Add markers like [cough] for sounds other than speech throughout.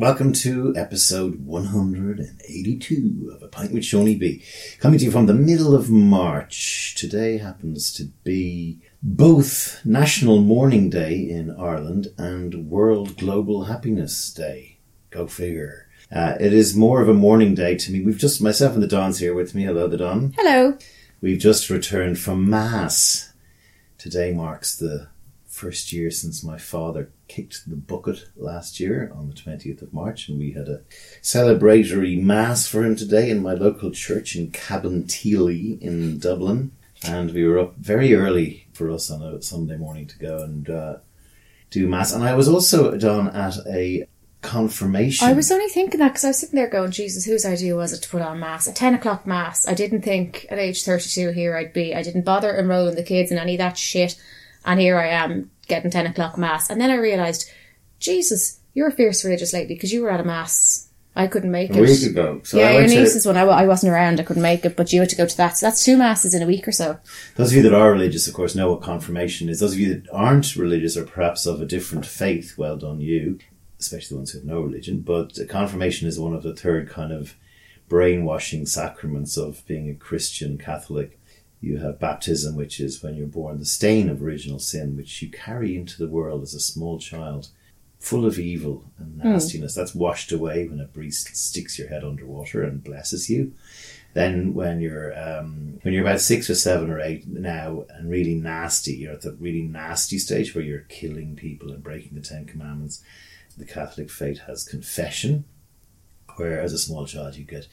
Welcome to episode 182 of A Pint with Seaniebee. Coming to you from the middle of March. Today happens to be both National Mourning Day in Ireland and World Global Happiness Day. Go figure. Uh, it is more of a mourning day to me. We've just, myself and the Don's here with me. Hello, the Don. Hello. We've just returned from Mass. Today marks the first year since my father kicked the bucket last year on the 20th of March, and we had a celebratory mass for him today in my local church in Cabinteely in Dublin. And we were up very early for us on a Sunday morning to go and uh, do mass. And I was also done at a confirmation. I was only thinking that because I was sitting there going, Jesus, whose idea was it to put on mass? A 10 o'clock mass. I didn't think at age 32 here I'd be. I didn't bother enrolling the kids in any of that shit. And here I am getting 10 o'clock mass. And then I realised, Jesus, you're a fierce religious lately because you were at a mass. I couldn't make a it. week ago. So yeah, I your went to- niece's one. I, I wasn't around. I couldn't make it, but you had to go to that. So that's two masses in a week or so. Those of you that are religious, of course, know what confirmation is. Those of you that aren't religious or perhaps of a different faith, well done you, especially the ones who have no religion. But confirmation is one of the third kind of brainwashing sacraments of being a Christian Catholic. You have baptism, which is when you're born, the stain of original sin, which you carry into the world as a small child, full of evil and nastiness. That's washed away when a priest sticks your head underwater and blesses you. Then when you're um, when you're about six or seven or eight now and really nasty, you're at the really nasty stage where you're killing people and breaking the Ten Commandments. The Catholic faith has confession, where as a small child you get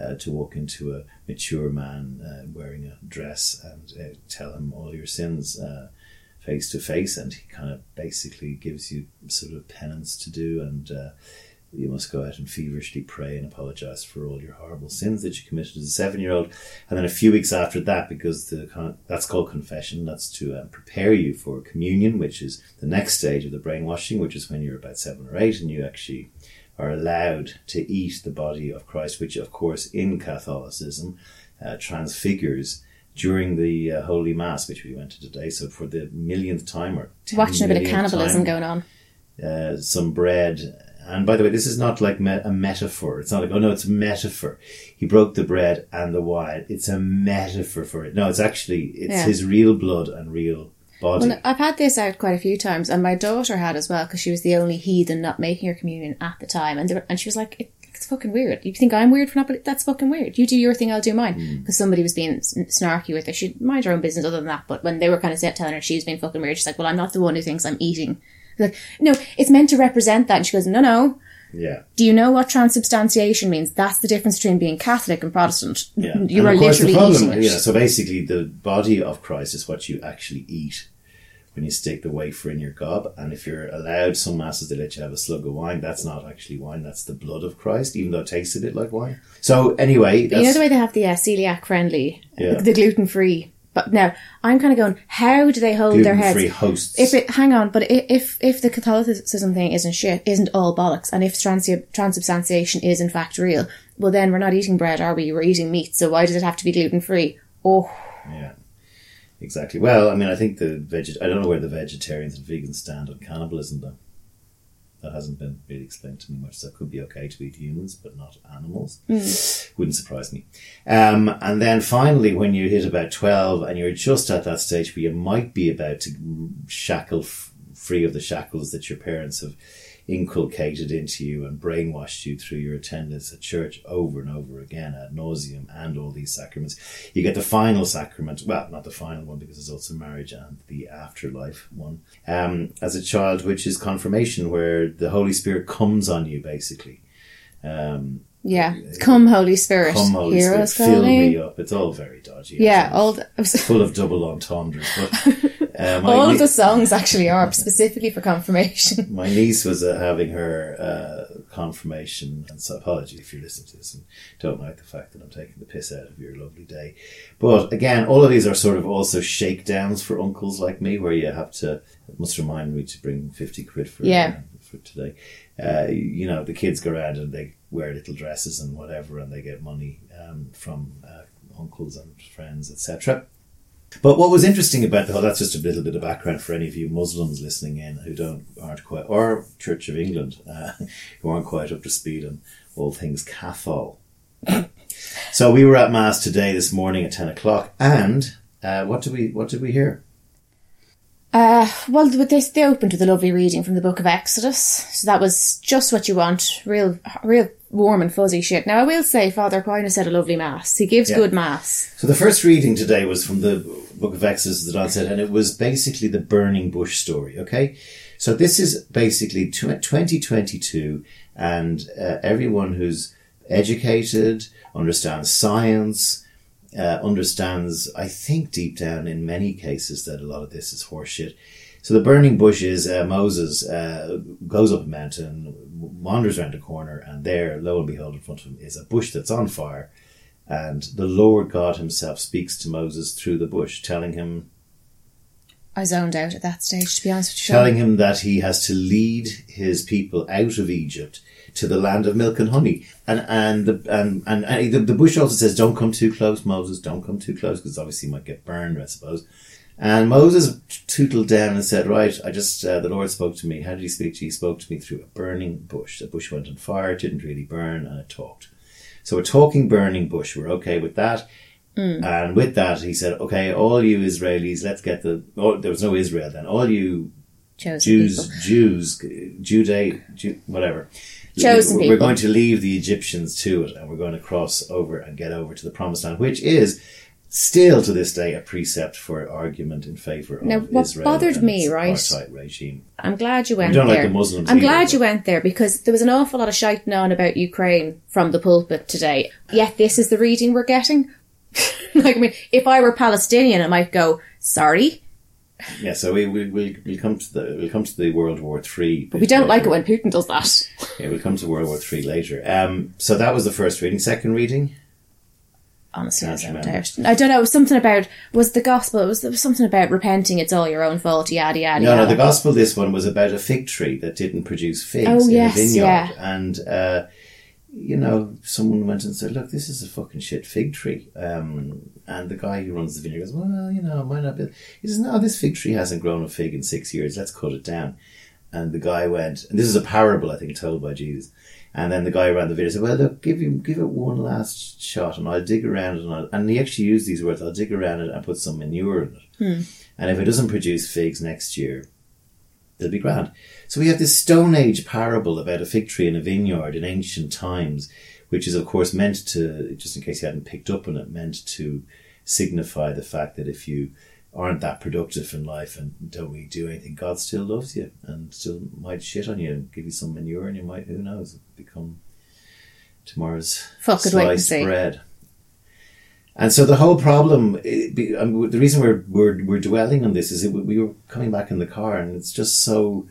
uh, to walk into a mature man uh, wearing a dress and uh, tell him all your sins uh, face to face, and he kind of basically gives you sort of penance to do and. Uh, you must go out and feverishly pray and apologize for all your horrible sins that you committed as a seven-year-old, and then a few weeks after that, because the con- that's called confession, that's to um, prepare you for communion, which is the next stage of the brainwashing, which is when you're about seven or eight, and you actually are allowed to eat the body of Christ, which, of course, in Catholicism, uh, transfigures during the uh, Holy Mass, which we went to today. So for the millionth time, or 10 Watching a bit of cannibalism time, going on. uh, some bread. And by the way, this is not like me- a metaphor. It's not like, oh no, it's a metaphor. He broke the bread and the wine. It's a metaphor for it. No, it's actually, it's Yeah. his real blood and real body. Well, I've had this out quite a few times, and my daughter had as well because she was the only heathen not making her communion at the time, and were, and she was like, it, "It's fucking weird. You think I'm weird for not, but that's fucking weird. You do your thing, I'll do mine." Hmm. Because somebody was being snarky with her. She'd mind her own business other than that. But when they were kind of set telling her she was being fucking weird, she's like, "Well, I'm not the one who thinks I'm eating." Like, no, it's meant to represent that. And she goes, "No, no." yeah. Do you know what transubstantiation means? That's the difference between being Catholic and Protestant. Yeah. You And are of course the literally problem, eating it. know, so basically the body of Christ is what you actually eat when you stick the wafer in your gob. And if you're allowed, some masses they let you have a slug of wine. That's not actually wine. That's the blood of Christ, even though it tastes a bit like wine. So anyway, you know the way they have the uh, celiac friendly, Yeah. the gluten free. But now I'm kind of going, how do they hold their heads? hosts. If it, hang on, but if if the Catholicism thing isn't shit, isn't all bollocks, and if trans- transubstantiation is in fact real, well then we're not eating bread, are we? We're eating meat. So why does it have to be gluten free? Oh, Yeah, exactly. Well, I mean, I think the veget. I don't know where the vegetarians and vegans stand on cannibalism, though. That hasn't been really explained to me much. So it could be okay to eat humans, but not animals. Wouldn't surprise me. Um, and then finally, when you hit about twelve, and you're just at that stage where you might be about to shackle f- free of the shackles that your parents have inculcated into you and brainwashed you through your attendance at church over and over again ad nauseum and all these sacraments. You get the final sacrament, well, not the final one because there's also marriage and the afterlife one, um, as a child, which is confirmation, where the Holy Spirit comes on you basically. Um, yeah. Come Holy Spirit, come, Holy hear Spirit, us fill calling. me up. It's all very dodgy. Yeah, actually. all the, full of double entendres. But [laughs] my, all of the songs actually are specifically for confirmation. [laughs] my niece was uh, having her uh, confirmation, and so apology if you're listening to this and don't like the fact that I'm taking the piss out of your lovely day. But again, all of these are sort of also shakedowns for uncles like me, where you have to. It must remind me to bring fifty quid for Yeah. uh, for today. Uh, you know, the kids go around and they wear little dresses and whatever, and they get money um, from uh, uncles and friends, etc. But what was interesting about the whole, that's just a little bit of background for any of you Muslims listening in who don't, aren't quite, or Church of England, uh, [laughs] who aren't quite up to speed on all things Cathol. [coughs] so we were at Mass today, this morning at 10 o'clock, and uh, what did we, what did we hear? Uh, well, they, they opened with a lovely reading from the book of Exodus. So that was just what you want. Real, real warm and fuzzy shit. Now, I will say Father Aquinas said a lovely mass. He gives Yeah. good mass. So the first reading today was from the book of Exodus, that I said, and it was basically the burning bush story. Okay, so this is basically 2022, and uh, everyone who's educated, understands science, uh, understands, I think deep down in many cases that a lot of this is horseshit. So the burning bush is uh, Moses uh, goes up a mountain, wanders around a corner, and there, lo and behold, in front of him is a bush that's on fire. And the Lord God Himself speaks to Moses through the bush, telling him, I zoned out at that stage, to be honest with you. telling him that he has to lead his people out of Egypt to the land of milk and honey. And and the and and, and the, the bush also says, "Don't come too close, Moses. Don't come too close, because obviously you might get burned, I suppose." And Moses tootled down and said, "Right, I just uh, the Lord spoke to me. How did He speak to you? He spoke to me through a burning bush. The bush went on fire. It didn't really burn, and it talked." So a talking burning bush. We're okay with that. And with that, he said, "Okay, all you Israelis, let's get the. Oh, there was no Israel then. All you Jews, people. Jews, Jude, Ju whatever. Chosen we're, going to leave the Egyptians to it, and we're going to cross over and get over to the Promised Land, which is still to this day a precept for argument in favor of Now, what Israel. bothered me, right? regime. I'm glad you went don't like there. the Muslims I'm either, glad you went there because there was an awful lot of shouting on about Ukraine from the pulpit today. Yet this is the reading we're getting. [laughs] like, I mean, if I were Palestinian, I might go, sorry, Yeah, so we we we'll, we'll come to the we'll come to the World War Three. but we don't like it when Putin does that. Yeah, we'll come to World War Three later. Um, so that was the first reading. Second reading. Honestly, I zoned I don't know. It was something about was the gospel. It was, there was something about repenting. It's all your own fault. Yada yada. No, no, the gospel this one was about a fig tree that didn't produce figs Oh, in yes, a vineyard. yeah. And, uh, you know, someone went and said, look, this is a fucking shit fig tree. Um, and the guy who runs the vineyard goes, well, you know, it might not be. He says, no, this fig tree hasn't grown a fig in six years. Let's cut it down. And the guy went, and this is a parable, I think, told by Jesus. And then the guy around the vineyard said, well, look, give, him, give it one last shot and I'll dig around it. And, I'll, and he actually used these words, I'll dig around it and put some manure in it. And if it doesn't produce figs next year, they'll be grand. So we have this Stone Age parable about a fig tree in a vineyard in ancient times, which is of course meant to, just in case you hadn't picked up on it, meant to signify the fact that if you aren't that productive in life and don't really do anything, God still loves you and still might shit on you and give you some manure and you might, who knows, become tomorrow's Fuck, could wait and sliced bread. And so the whole problem, it um, the reason we're, we're, we're dwelling on this is it, we were coming back in the car and it's just so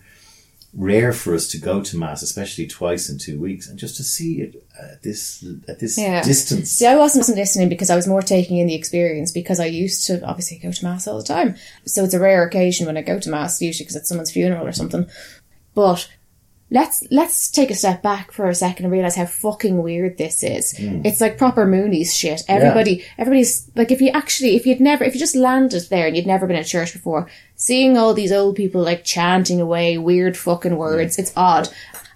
rare for us to go to mass, especially twice in two weeks, and just to see it at this at this Yeah. distance. See, I wasn't listening because I was more taking in the experience because I used to obviously go to mass all the time. So it's a rare occasion when I go to mass, usually because it's someone's funeral or something. But let's let's take a step back for a second and realize how fucking weird this is. It's like proper Moonies shit. Everybody, everybody's like, if you actually, if you'd never, if you just landed there and you'd never been at church before, seeing all these old people like chanting away weird fucking words, it's odd,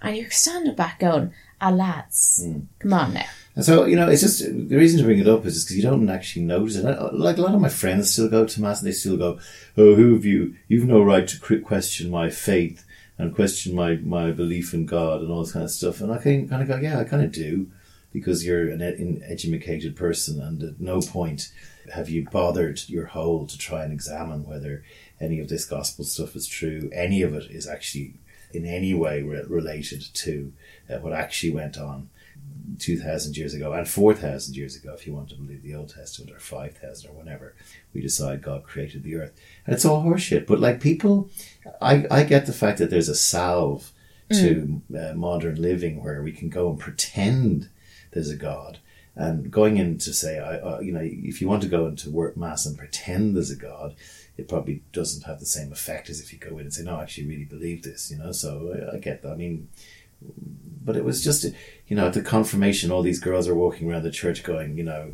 and you're standing back going, "Ah, lads, come on now." And so, you know, it's just the reason to bring it up is because you don't actually notice it. I- Like a lot of my friends still go to mass and they still go, "Oh, who have you? You've no right to question my faith and question my my belief in God and all this kind of stuff." And I can kind of go, "Yeah, I kind of do," because you're an, an educated person, and at no point have you bothered your whole to try and examine whether any of this gospel stuff is true. Any of it is actually in any way re- related to uh, what actually went on 2,000 years ago and 4,000 years ago, if you want to believe the Old Testament, or 5,000 or whatever, we decide God created the earth. And it's all horseshit. But like people, I, I get the fact that there's a salve to uh, modern living where we can go and pretend there's a God. And going in to say, I, uh, you know, if you want to go into work mass and pretend there's a God, it probably doesn't have the same effect as if you go in and say, no, I actually really believe this, you know. So I, I get that. I mean, but it was just, you know, at the confirmation, all these girls are walking around the church going, you know,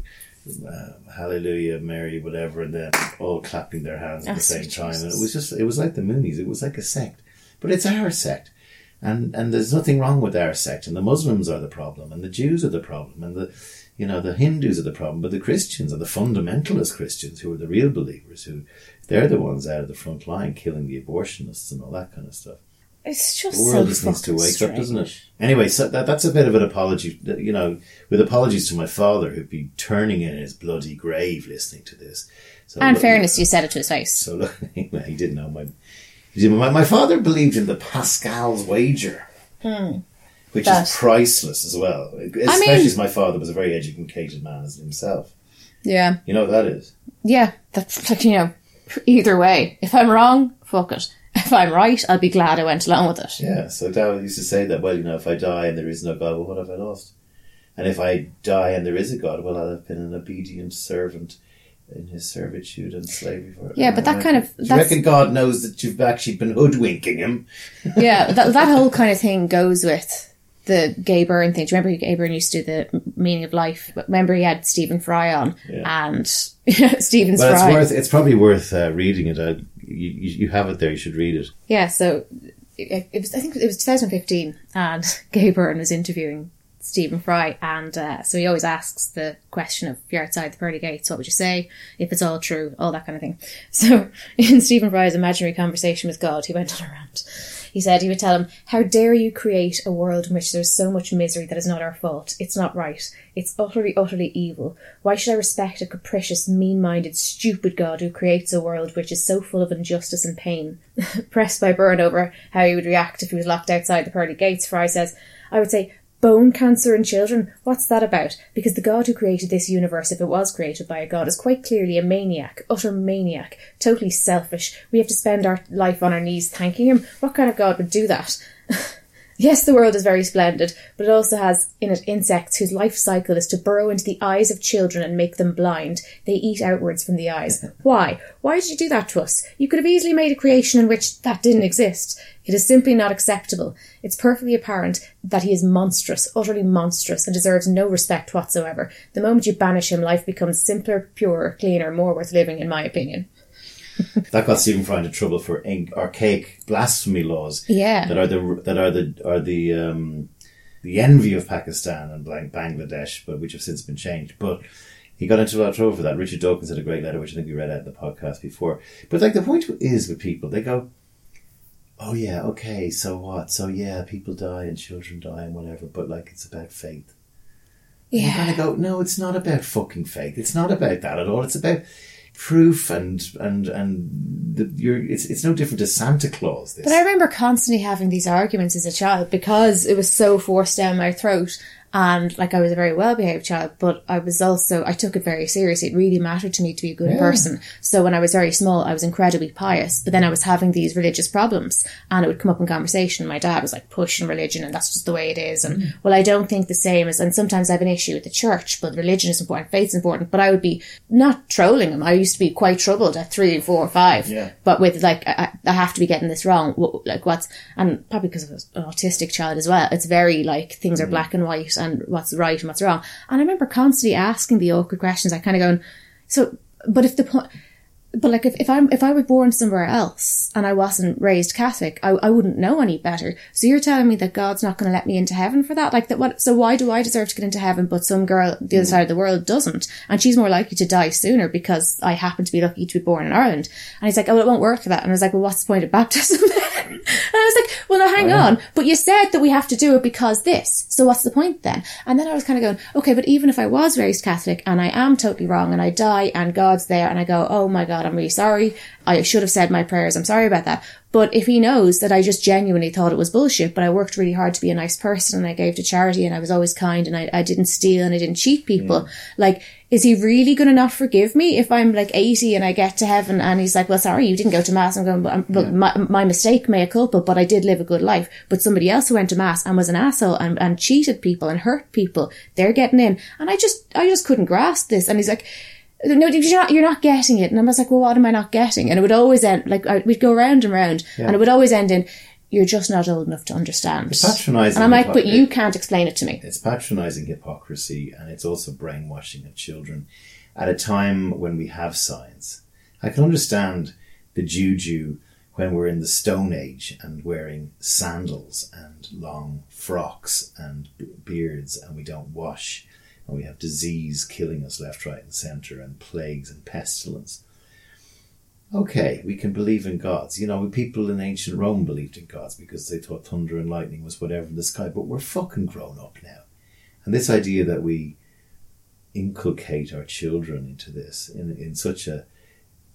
uh, Hallelujah, Mary, whatever, and then all clapping their hands at Oh, the same time. And it was just, it was like the Moonies. It was like a sect. But it's our sect. And, and there's nothing wrong with our sect. And the Muslims are the problem. And the Jews are the problem. And the, you know, the Hindus are the problem. But the Christians are the fundamentalist Christians who are the real believers who, they're the ones out of the front line killing the abortionists and all that kind of stuff. It's just The world so just needs to fucking wake up, doesn't it? Anyway, so that, that's a bit of an apology, you know, with apologies to my father who'd be turning in his bloody grave listening to this. So And look- fairness, you said it to his face. So look, [laughs] he didn't know my, didn't, my, my father believed in the Pascal's wager, hmm. which That- is priceless as well. Especially as my father was a very educated man as himself. Yeah. You know what that is? Yeah. That's like, [laughs] you know, either way. If I'm wrong, fuck it. If I'm right, I'll be glad I went along with it. Yeah, so Dad used to say that, well, you know, if I die and there is no God, well, what have I lost? And if I die and there is a God, well, I'll have been an obedient servant in his servitude and slavery. For Yeah, but that kind of- Do you reckon God knows that you've actually been hoodwinking him? yeah, [laughs] that, that whole kind of thing goes with the Gay Byrne thing. Do you remember Gay Byrne used to do the meaning of life? Remember he had Stephen Fry on, Yeah. and [laughs] Stephen's Well, it's worth. It's probably worth uh, reading it. Uh, you, you, have it there. You should read it. Yeah, so it, it was. I think it was 2015, and [laughs] Gay Byrne was interviewing Stephen Fry, and uh, so he always asks the question of you're outside the pearly gates, what would you say if it's all true, all that kind of thing. [laughs] So [laughs] in Stephen Fry's imaginary conversation with God, he went on a rant. He said he would tell him, "How dare you create a world in which there's so much misery that is not our fault? It's not right. It's utterly, utterly evil. Why should I respect a capricious, mean-minded, stupid God who creates a world which is so full of injustice and pain?" [laughs] Pressed by Byrne over how he would react if he was locked outside the pearly gates, Fry says, "I would say." Bone cancer in children? What's that about? Because the God who created this universe, if it was created by a God, is quite clearly a maniac, utter maniac, totally selfish. We have to spend our life on our knees thanking him. What kind of God would do that? [laughs] Yes, the world is very splendid, but it also has in it insects whose life cycle is to burrow into the eyes of children and make them blind. They eat outwards from the eyes. Why? Why did you do that to us? You could have easily made a creation in which that didn't exist. It is simply not acceptable. It's perfectly apparent that he is monstrous, utterly monstrous, and deserves no respect whatsoever. The moment you banish him, life becomes simpler, purer, cleaner, more worth living, in my opinion. That got Stephen Fry into trouble for archaic blasphemy laws. Yeah. that are the that are the are the um, the envy of Pakistan and Bangladesh, but which have since been changed. But he got into a lot of trouble for that. Richard Dawkins had a great letter, which I think we read out in the podcast before. But like the point is with people, they go, "Oh yeah, okay, so what? So yeah, people die and children die and whatever, but like it's about faith." You kind of go, "No, it's not about fucking faith. It's not about that at all. It's about." Proof and and and the, you're it's it's no different to Santa Claus. This But I remember constantly having these arguments as a child because it was so forced down my throat. And like I was a very well behaved child, but I was also, I took it very seriously. It really mattered to me to be a good Yeah. person. So when I was very small, I was incredibly pious, but then I was having these religious problems and it would come up in conversation. My dad was like pushing religion and that's just the way it is. And mm. well, I don't think the same as, and sometimes I have an issue with the church, but religion is important, faith's important, but I would be not trolling him. I used to be quite troubled at three, four, five Yeah. but with like I, I have to be getting this wrong like what's and probably because I was an autistic child as well it's very like things are mm. black and white and what's right and what's wrong. And I remember constantly asking the awkward questions. I kind of going so but if the point but like if, if I'm if I were born somewhere else and I wasn't raised Catholic, I, I wouldn't know any better. So you're telling me that God's not going to let me into heaven for that? Like that? What? So why do I deserve to get into heaven, but some girl the other hmm. side of the world doesn't? And she's more likely to die sooner because I happen to be lucky to be born in Ireland. And he's like, oh, well, it won't work for that. And I was like, well, what's the point of baptism then? [laughs] and I was like, well, no, hang on. But you said that we have to do it because this. So what's the point then? And then I was kind of going, okay, but even if I was raised Catholic and I am totally wrong and I die and God's there and I go, oh my God, I'm really sorry. I should have said my prayers. I'm sorry about that. But if he knows that I just genuinely thought it was bullshit, but I worked really hard to be a nice person and I gave to charity and I was always kind and I, I didn't steal and I didn't cheat people, mm. like, is he really going to not forgive me if I'm like 80 and I get to heaven and he's like, well, sorry, you didn't go to mass. I'm going, but, um, but my, my mistake, mea culpa, but I did live a good life. But somebody else who went to mass and was an asshole and, and cheated people and hurt people, they're getting in. And I just, I just couldn't grasp this. And he's like, no, you're not, you're not getting it. And I was like, well, what am I not getting? And it would always end, like, I, we'd go round and round and it would always end in, you're just not old enough to understand. It's patronising And I'm like, but you can't explain it to me. It's patronizing hypocrisy and it's also brainwashing of children at a time when we have science. I can understand the juju when we're in the Stone Age and wearing sandals and long frocks and beards and we don't wash and we have disease killing us left, right, and centre and plagues and pestilence. Okay, we can believe in gods. You know, people in ancient Rome believed in gods because they thought thunder and lightning was whatever in the sky, but we're fucking grown up now. And this idea that we inculcate our children into this in, in such a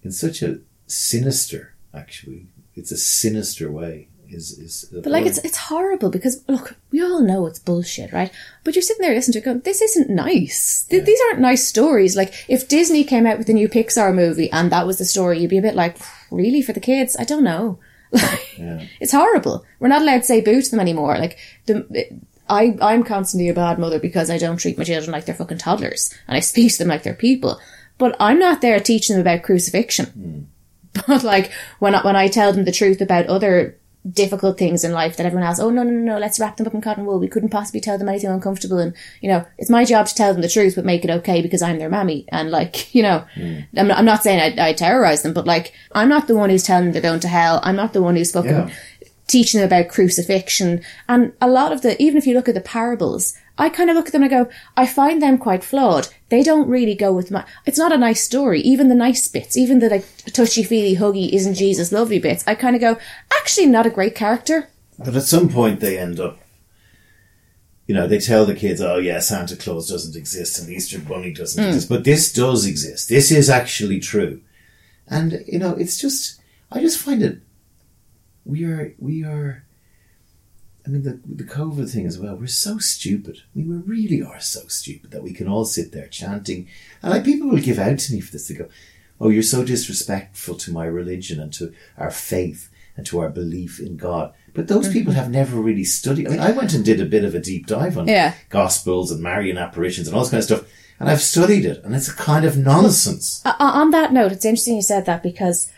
in such a sinister actually it's a sinister way is is But like it's it's horrible because look, we all know it's bullshit, right? But you're sitting there listening to it going, This isn't nice. Th- These aren't nice stories. Like if Disney came out with a new Pixar movie and that was the story, you'd be a bit like, Really for the kids? I don't know. [laughs] yeah. It's horrible. We're not allowed to say boo to them anymore. Like the I I'm constantly a bad mother because I don't treat my children like they're fucking toddlers and I speak to them like they're people. But I'm not there teaching them about crucifixion. Hmm. [laughs] But like when I, when I tell them the truth about other difficult things in life that everyone else, oh no no no no, let's wrap them up in cotton wool. We couldn't possibly tell them anything uncomfortable, and you know it's my job to tell them the truth, but make it okay because I'm their mammy. And like [laughs] you know, hmm. I'm, not, I'm not saying I, I terrorize them, but like I'm not the one who's telling them they're going to hell. I'm not the one who's fucking Yeah. teaching them about crucifixion. And a lot of the, even if you look at the parables, I kind of look at them and I go, I find them quite flawed. They don't really go with my, it's not a nice story. Even the nice bits, even the like touchy feely huggy isn't Jesus lovely bits. I kind of go, actually not a great character. But at some point they end up, you know, they tell the kids, oh yeah, Santa Claus doesn't exist and the Easter Bunny doesn't hmm. exist. But this does exist. This is actually true. And, you know, it's just, I just find it, we are, we are, I mean, the, the COVID thing as well, we're so stupid. I mean, we really are so stupid that we can all sit there chanting. And like, people will give out to me for this. They go, oh, you're so disrespectful to my religion and to our faith and to our belief in God. But those people have never really studied. I mean, I went and did a bit of a deep dive on Yeah. Gospels and Marian apparitions and all this kind of stuff. And I've studied it and it's a kind of nonsense. Uh, on that note, it's interesting you said that because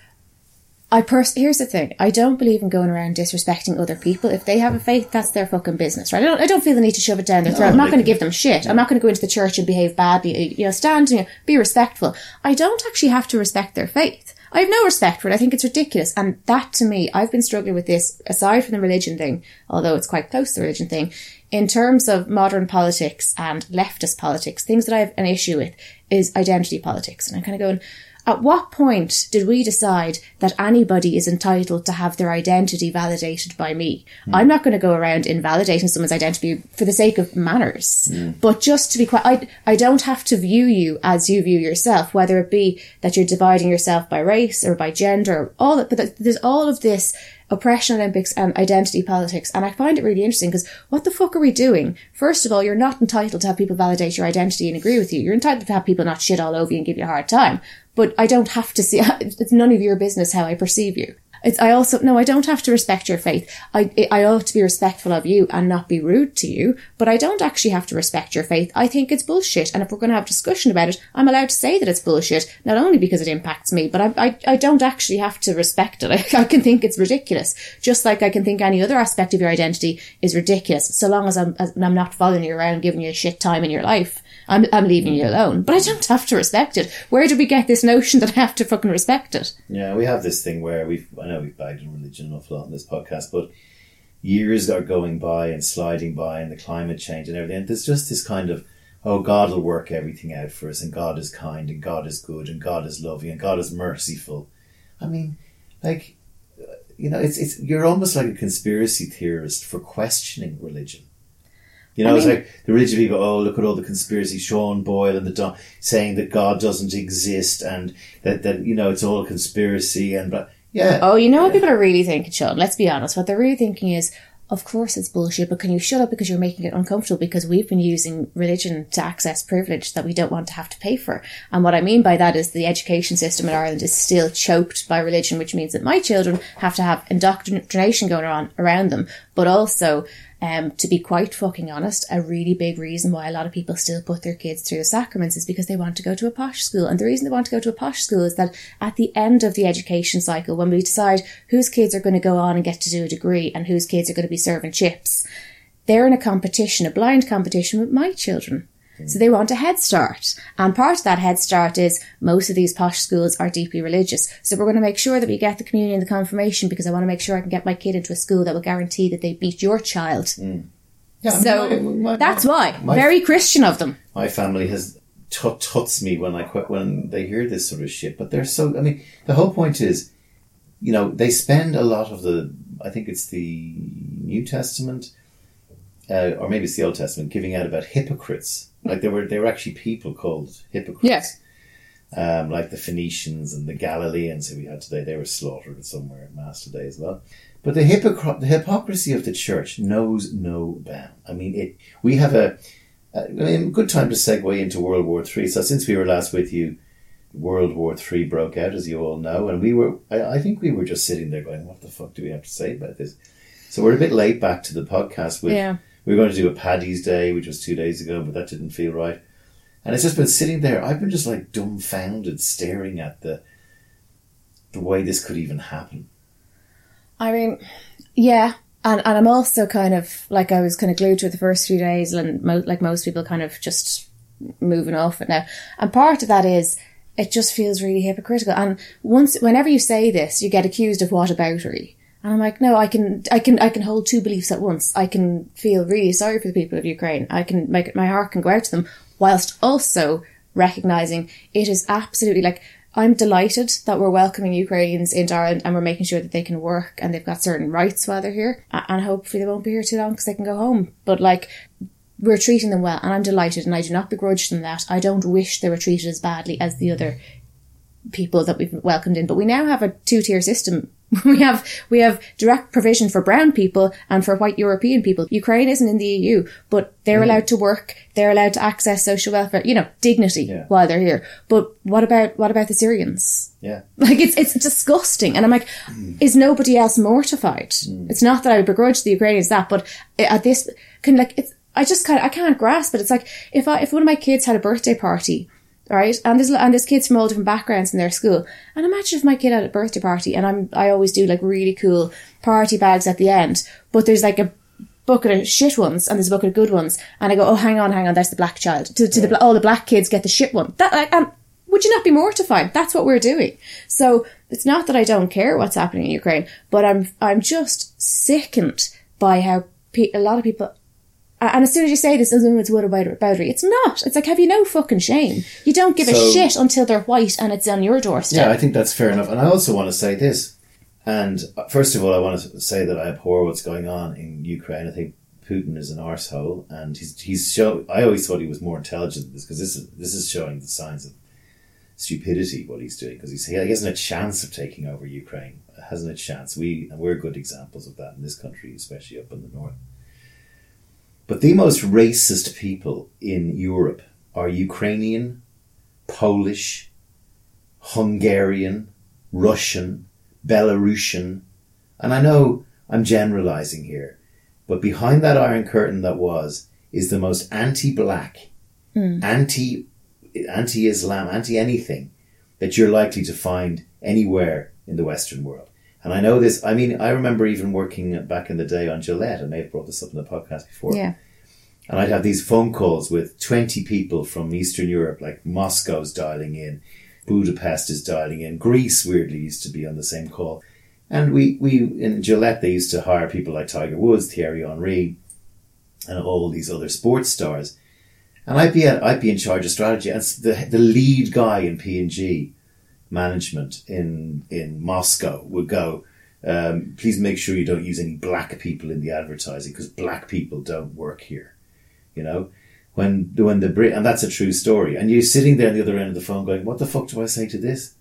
I pers- here's the thing. I don't believe in going around disrespecting other people. If they have a faith, that's their fucking business, right? I don't, I don't feel the need to shove it down their throat. I'm not going to give them shit. I'm not going to go into the church and behave badly. You know, stand, you know, be respectful. I don't actually have to respect their faith. I have no respect for it. I think it's ridiculous. And that to me, I've been struggling with this aside from the religion thing, although it's quite close to the religion thing. In terms of modern politics and leftist politics, things that I have an issue with is identity politics. And I'm kind of going, at what point did we decide that anybody is entitled to have their identity validated by me? Hmm. I'm not going to go around invalidating someone's identity for the sake of manners, hmm. but just to be quite, I, I don't have to view you as you view yourself, whether it be that you're dividing yourself by race or by gender, all that, but there's all of this oppression Olympics and identity politics. And I find it really interesting because what the fuck are we doing? First of all, you're not entitled to have people validate your identity and agree with you. You're entitled to have people not shit all over you and give you a hard time. But I don't have to see, [laughs] it's none of your business how I perceive you. It's, I also, no, I don't have to respect your faith. I, I ought to be respectful of you and not be rude to you, but I don't actually have to respect your faith. I think it's bullshit. And if we're going to have discussion about it, I'm allowed to say that it's bullshit, not only because it impacts me, but I, I, I don't actually have to respect it. I, [laughs] I can think it's ridiculous. Just like I can think any other aspect of your identity is ridiculous, so long as I'm, as I'm not following you around giving you a shit time in your life. I'm, I'm leaving you alone. But I don't have to respect it. Where do we get this notion that I have to fucking respect it? Yeah, we have this thing where we've, I know we've bagged on religion an awful lot on this podcast, but years are going by and sliding by and the climate change and everything. And there's just this kind of, oh, God will work everything out for us and God is kind and God is good and God is loving and God is merciful. I mean, like, you know, it's, it's, you're almost like a conspiracy theorist for questioning religion. You know, I it's like the religious people, oh, look at all the conspiracy, Sean Boyle and the Don, saying that God doesn't exist and that, that, you know, it's all a conspiracy and, but, yeah. Oh, you know what people are really thinking, Sean? Let's be honest. What they're really thinking is, of course it's bullshit, but can you shut up because you're making it uncomfortable because we've been using religion to access privilege that we don't want to have to pay for. And what I mean by that is the education system in Ireland is still choked by religion, which means that my children have to have indoctrination going on around them. But also, um, to be quite fucking honest, a really big reason why a lot of people still put their kids through the sacraments is because they want to go to a posh school. And the reason they want to go to a posh school is that at the end of the education cycle, when we decide whose kids are going to go on and get to do a degree and whose kids are going to be serving chips, they're in a competition, a blind competition with my children. So they want a head start. And part of that head start is most of these posh schools are deeply religious. So we're going to make sure that we get the communion and the confirmation because I want to make sure I can get my kid into a school that will guarantee that they beat your child. Yeah, So my- my- that's why. my- Very Christian of them. my family has tut tuts me when I quit when they hear this sort of shit. But they're so. I mean, the whole point is, you know, they spend a lot of the. I think it's the New Testament, uh, or maybe it's the Old Testament, giving out about hypocrites. Like there were there were actually people called hypocrites. Um, like the Phoenicians and the Galileans who we had today, they were slaughtered somewhere at Mass today as well. But the, hypocr- the hypocrisy of the church knows no bound. I mean, it. We have a, a, I mean, good time to segue into World War Three. So since we were last with you, World War Three broke out, as you all know, and we were. I, I think we were just sitting there going, "What the fuck do we have to say about this?" So we're a bit late back to the podcast. With Yeah. We were going to do a Paddy's Day, which was two days ago, but that didn't feel right. And it's just been sitting there. I've been just like dumbfounded, staring at the the way this could even happen. I mean, yeah. And, and I'm also kind of, like I was kind of glued to it the first few days and mo- like most people kind of just moving off it now. And part of that is it just feels really hypocritical. And once, whenever you say this, you get accused of whataboutery. And I'm like, no, I can, I can, I can hold two beliefs at once. I can feel really sorry for the people of Ukraine. I can make it, my heart can go out to them, whilst also recognizing it is absolutely like I'm delighted that we're welcoming Ukrainians into Ireland and we're making sure that they can work and they've got certain rights while they're here. And hopefully they won't be here too long because they can go home. But like, we're treating them well and I'm delighted and I do not begrudge them that. I don't wish they were treated as badly as the other people that we've welcomed in. But we now have a two tier system. [laughs] We have we have direct provision for brown people and for white European people. Ukraine isn't in the EU, but they're mm. allowed to work. They're allowed to access social welfare. You know, dignity Yeah. while they're here. But what about what about the Syrians? Yeah. [laughs] Like it's it's disgusting, and I'm like, mm. is nobody else mortified? Mm. It's not that I begrudge the Ukrainians that, but at this can like it's I just kind of I can't grasp it. It's like if I if one of my kids had a birthday party, right, and there's and there's kids from all different backgrounds in their school, and imagine if my kid had a birthday party, and I'm I always do like really cool party bags at the end, but there's like a bucket of shit ones and there's a bucket of good ones, and I go, oh, hang on, hang on, that's the black child. To, to the all the black kids get the shit one. That like, um, would you not be mortified? That's what we're doing. So it's not that I don't care what's happening in Ukraine, but I'm I'm just sickened by how pe- a lot of people. And as soon as you say this, oh, it's what about boundary? It's not. It's like, have you no fucking shame? You don't give a shit until they're white and it's on your doorstep. Yeah, I think that's fair enough. And I also want to say this. And uh, first of all, I want to say that I abhor what's going on in Ukraine. I think Putin is an arsehole, and he's he's show. I always thought he was more intelligent than this because this is this is showing the signs of stupidity what he's doing because he's he hasn't a chance of taking over Ukraine. Hasn't a chance. We we're good examples of that in this country, especially up in the north. But the most racist people in Europe are Ukrainian, Polish, Hungarian, Russian, Belarusian, and I know I'm generalizing here, but behind that iron curtain that was is the most anti-black, hmm. anti anti-Islam, anti-anything that you're likely to find anywhere in the Western world. And I know this. I mean, I remember even working back in the day on Gillette. I may have brought this up in the podcast before. Yeah. And I'd have these phone calls with 20 people from Eastern Europe, like Moscow's dialing in, Budapest is dialing in, Greece weirdly used to be on the same call. And we, we in Gillette, they used to hire people like Tiger Woods, Thierry Henry, and all these other sports stars. And I'd be at, I'd be in charge of strategy, and the the lead guy in P and G management in in Moscow would go. Um, please make sure you don't use any black people in the advertising because black people don't work here. You know, when when the Brit and that's a true story. And you're sitting there on the other end of the phone going, "What the fuck do I say to this?"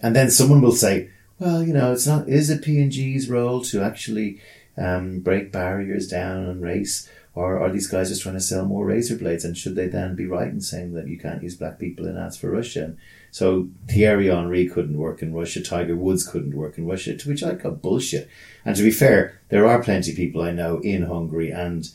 And then someone will say, "Well, you know, it's not. Is it P and G's role to actually um, break barriers down and race? Or are these guys just trying to sell more razor blades? And should they then be right in saying that you can't use black people in ads for Russia? And so Thierry Henry couldn't work in Russia, Tiger Woods couldn't work in Russia, to which I call bullshit. And to be fair, there are plenty of people I know in Hungary and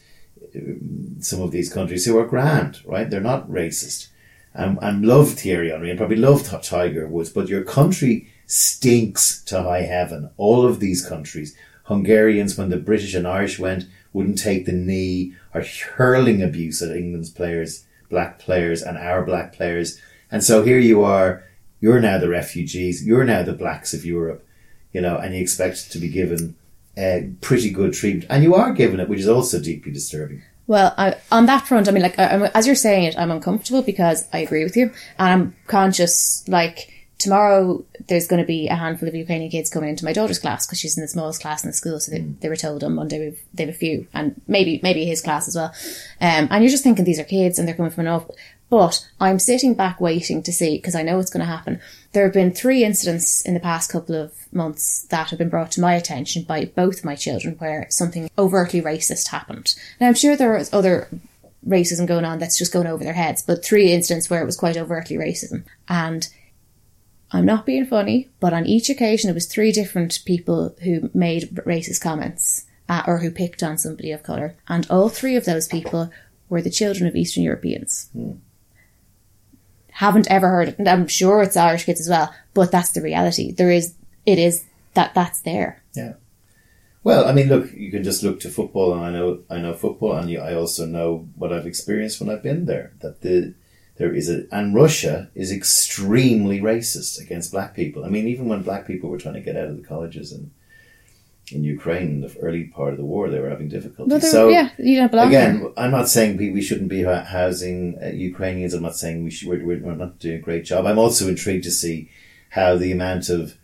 um, some of these countries who are grand, right? They're not racist. And, and love Thierry Henry and probably love Tiger Woods, but your country stinks to high heaven. All of these countries. Hungarians, when the British and Irish went, wouldn't take the knee, are hurling abuse at England's players, black players, and our black players. And so here you are, you're now the refugees, you're now the blacks of Europe, you know, and you expect to be given a pretty good treatment. And you are given it, which is also deeply disturbing. Well, I, on that front, I mean, like, I, as you're saying it, I'm uncomfortable because I agree with you. And I'm conscious, like, tomorrow there's going to be a handful of Ukrainian kids coming into my daughter's class because she's in the smallest class in the school. So they, mm. they were told on Monday we've, they have a few and maybe, maybe his class as well. Um, and you're just thinking these are kids and they're coming from an awful, but I'm sitting back waiting to see because I know it's going to happen. There have been three incidents in the past couple of months that have been brought to my attention by both my children where something overtly racist happened. Now I'm sure there was other racism going on that's just going over their heads, but three incidents where it was quite overtly racism. And I'm not being funny, but on each occasion, it was three different people who made racist comments uh, or who picked on somebody of colour. And all three of those people were the children of Eastern Europeans. Hmm. Haven't ever heard it. And I'm sure it's Irish kids as well, but that's the reality. There is, it is that that's there. Yeah. Well, I mean, look, you can just look to football, and I know, I know football, and I also know what I've experienced when I've been there. That the there is a, and Russia is extremely racist against black people. I mean, even when black people were trying to get out of the colleges and in Ukraine, in the early part of the war, they were having difficulty. so yeah, you don't belong again, there. I'm not saying we, we shouldn't be housing uh, Ukrainians. I'm not saying we should, we're, we're not doing a great job. I'm also intrigued to see how the amount of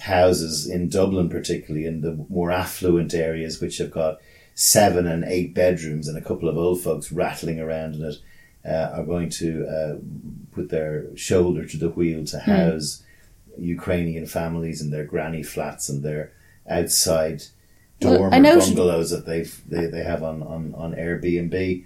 houses in Dublin, particularly in the more affluent areas, which have got seven and eight bedrooms and a couple of old folks rattling around in it, uh, are going to uh, put their shoulder to the wheel to hmm. house mm. Ukrainian families in their granny flats and their outside dormer well, bungalows that they've they, they have on, on, on Airbnb.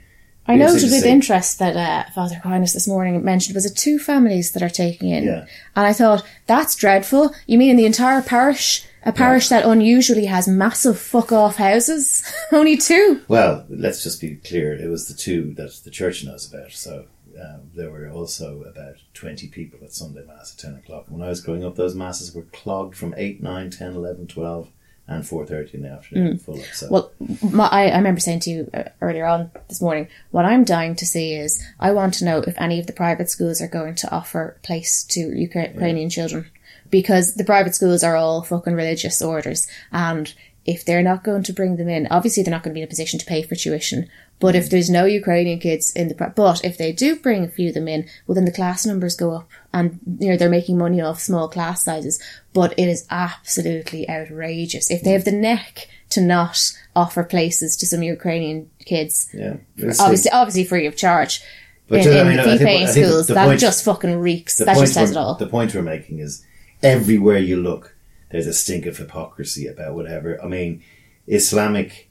I noted with interest that uh, Father Aquinas this morning mentioned was it two families that are taking in, yeah. and I thought that's dreadful. You mean in the entire parish? A parish yeah. that unusually has massive fuck off houses. [laughs] Only two. Well, let's just be clear. It was the two that the church knows about. So um, there were also about 20 people at Sunday Mass at 10 o'clock. When I was growing up, those Masses were clogged from 8, 9, 10, 11, 12 and 4.30 in the afternoon mm. full up. So. Well, my, I, I remember saying to you uh, earlier on this morning, what I'm dying to see is I want to know if any of the private schools are going to offer place to Ukrainian yeah. children because the private schools are all fucking religious orders and if they're not going to bring them in, obviously they're not going to be in a position to pay for tuition. But if there's no Ukrainian kids in the, but if they do bring a few of them in, well then the class numbers go up and, you know, they're making money off small class sizes. But it is absolutely outrageous. If they have the neck to not offer places to some Ukrainian kids, yeah, obviously, obviously free of charge, but in, uh, in I mean, fee paying schools, that point, just fucking reeks. That just says it all. The point we're making is everywhere you look, there's a stink of hypocrisy about whatever. I mean, Islamic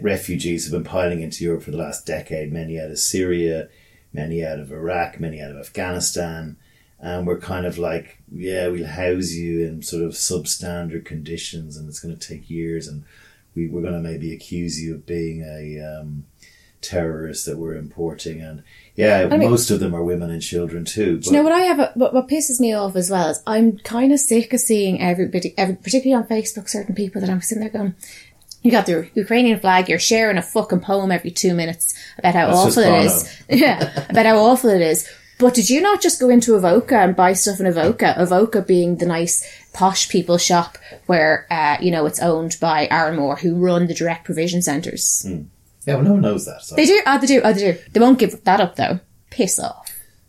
refugees have been piling into Europe for the last decade, many out of Syria, many out of Iraq, many out of Afghanistan. And we're kind of like, yeah, we'll house you in sort of substandard conditions and it's going to take years. And we, we're going to maybe accuse you of being a um, terrorist that we're importing. And yeah, I mean, most of them are women and children too. But... you know what I have? A, what, what pisses me off as well is I'm kind of sick of seeing everybody, every, particularly on Facebook, certain people that I'm sitting there going, you got the Ukrainian flag, you're sharing a fucking poem every two minutes about how That's awful it is. [laughs] yeah, about how awful it is. But did you not just go into Avoca and buy stuff in Avoca? Avoca being the nice posh people shop where, uh, you know, it's owned by Aramark who run the direct provision centres. Mm. Yeah, well, no one knows that. So. They do. Oh, they do. Oh, they do. They won't give that up though. Piss off.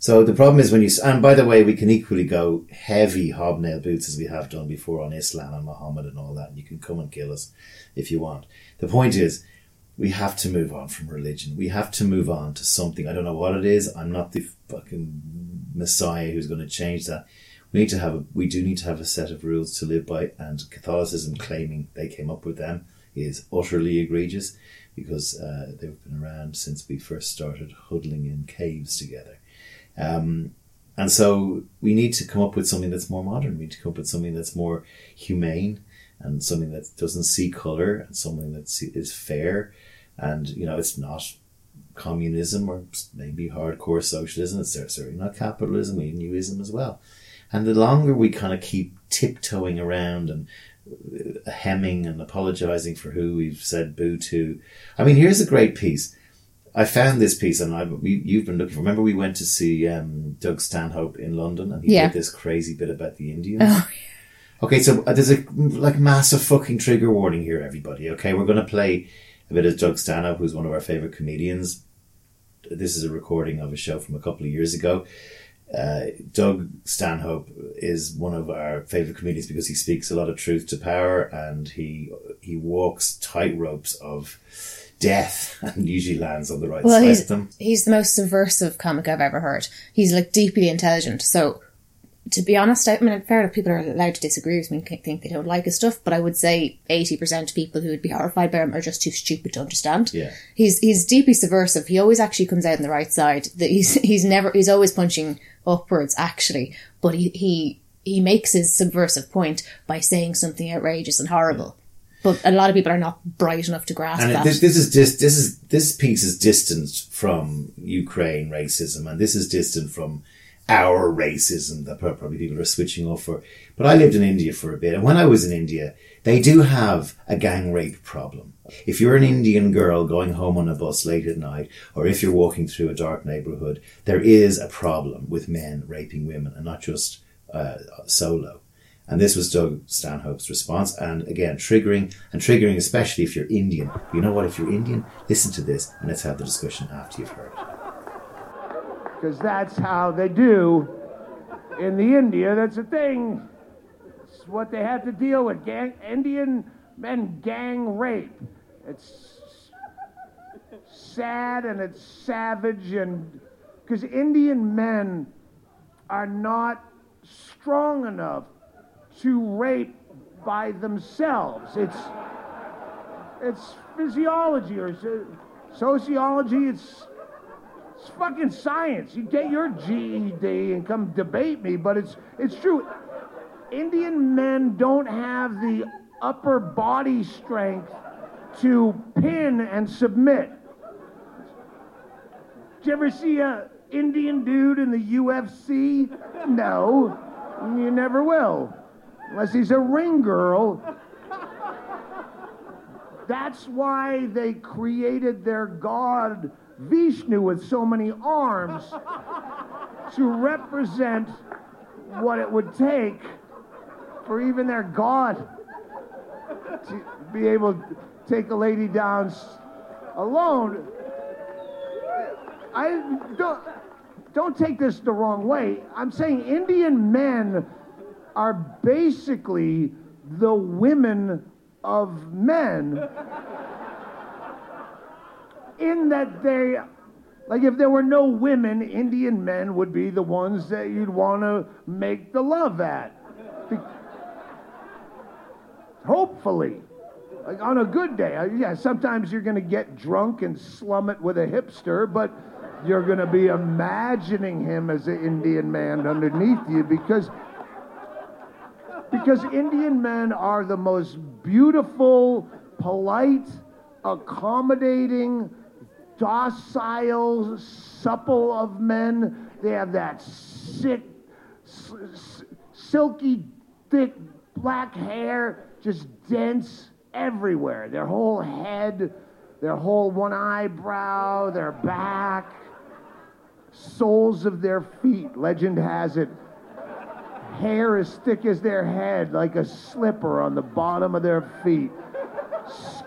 So the problem is when you, and by the way, we can equally go heavy hobnail boots as we have done before on Islam and Muhammad and all that. And you can come and kill us if you want. The point is, we have to move on from religion. We have to move on to something. I don't know what it is. I'm not the fucking messiah who's going to change that. We need to have a, we do need to have a set of rules to live by and Catholicism claiming they came up with them is utterly egregious because uh, they've been around since we first started huddling in caves together. Um, and so we need to come up with something that's more modern. We need to come up with something that's more humane and something that doesn't see color and something that is fair. And, you know, it's not communism or maybe hardcore socialism. It's certainly not capitalism, We even newism as well. And the longer we kind of keep tiptoeing around and uh, hemming and apologizing for who we've said boo to. I mean, here's a great piece. I found this piece, and I, we, you've been looking for. Remember, we went to see um, Doug Stanhope in London, and he yeah. did this crazy bit about the Indians. Oh. Okay, so uh, there's a like massive fucking trigger warning here, everybody. Okay, we're going to play a bit of Doug Stanhope, who's one of our favorite comedians. This is a recording of a show from a couple of years ago. Uh, Doug Stanhope is one of our favorite comedians because he speaks a lot of truth to power, and he he walks tight ropes of death [laughs] and usually lands on the right well, side he's, of them. He's the most subversive comic I've ever heard. He's like deeply intelligent. So, to be honest, I mean, fair enough, people are allowed to disagree with me and think they don't like his stuff, but I would say 80% of people who would be horrified by him are just too stupid to understand. Yeah. He's, he's deeply subversive. He always actually comes out on the right side. He's, [laughs] he's never, he's always punching upwards actually, but he, he, he makes his subversive point by saying something outrageous and horrible. Yeah but a lot of people are not bright enough to grasp and that. This, this is dis, this is this piece is distant from Ukraine racism, and this is distant from our racism that probably people are switching off for. But I lived in India for a bit, and when I was in India, they do have a gang rape problem. If you're an Indian girl going home on a bus late at night, or if you're walking through a dark neighborhood, there is a problem with men raping women, and not just uh, solo. And this was Doug Stanhope's response. And again, triggering, and triggering especially if you're Indian. You know what? If you're Indian, listen to this and let's have the discussion after you've heard it. Because that's how they do in the India. That's a thing. It's what they have to deal with. Gang, Indian men gang rape. It's sad and it's savage and because Indian men are not strong enough to rape by themselves. It's it's physiology or sociology. It's it's fucking science. You get your GED and come debate me, but it's it's true. Indian men don't have the upper body strength to pin and submit. Did you ever see a Indian dude in the UFC? No, you never will unless he's a ring girl. That's why they created their god Vishnu with so many arms to represent what it would take for even their god to be able to take a lady down alone. I don't don't take this the wrong way. I'm saying Indian men are basically the women of men. In that they like if there were no women indian men would be the ones that you'd want to make the love at. Be- hopefully. Like on a good day uh, yeah sometimes you're going to get drunk and slum it with a hipster but you're going to be imagining him as an indian man underneath you because because Indian men are the most beautiful, polite, accommodating, docile, supple of men. They have that sick, silky, thick black hair, just dense everywhere. Their whole head, their whole one eyebrow, their back, soles of their feet. Legend has it hair as thick as their head, like a slipper on the bottom of their feet,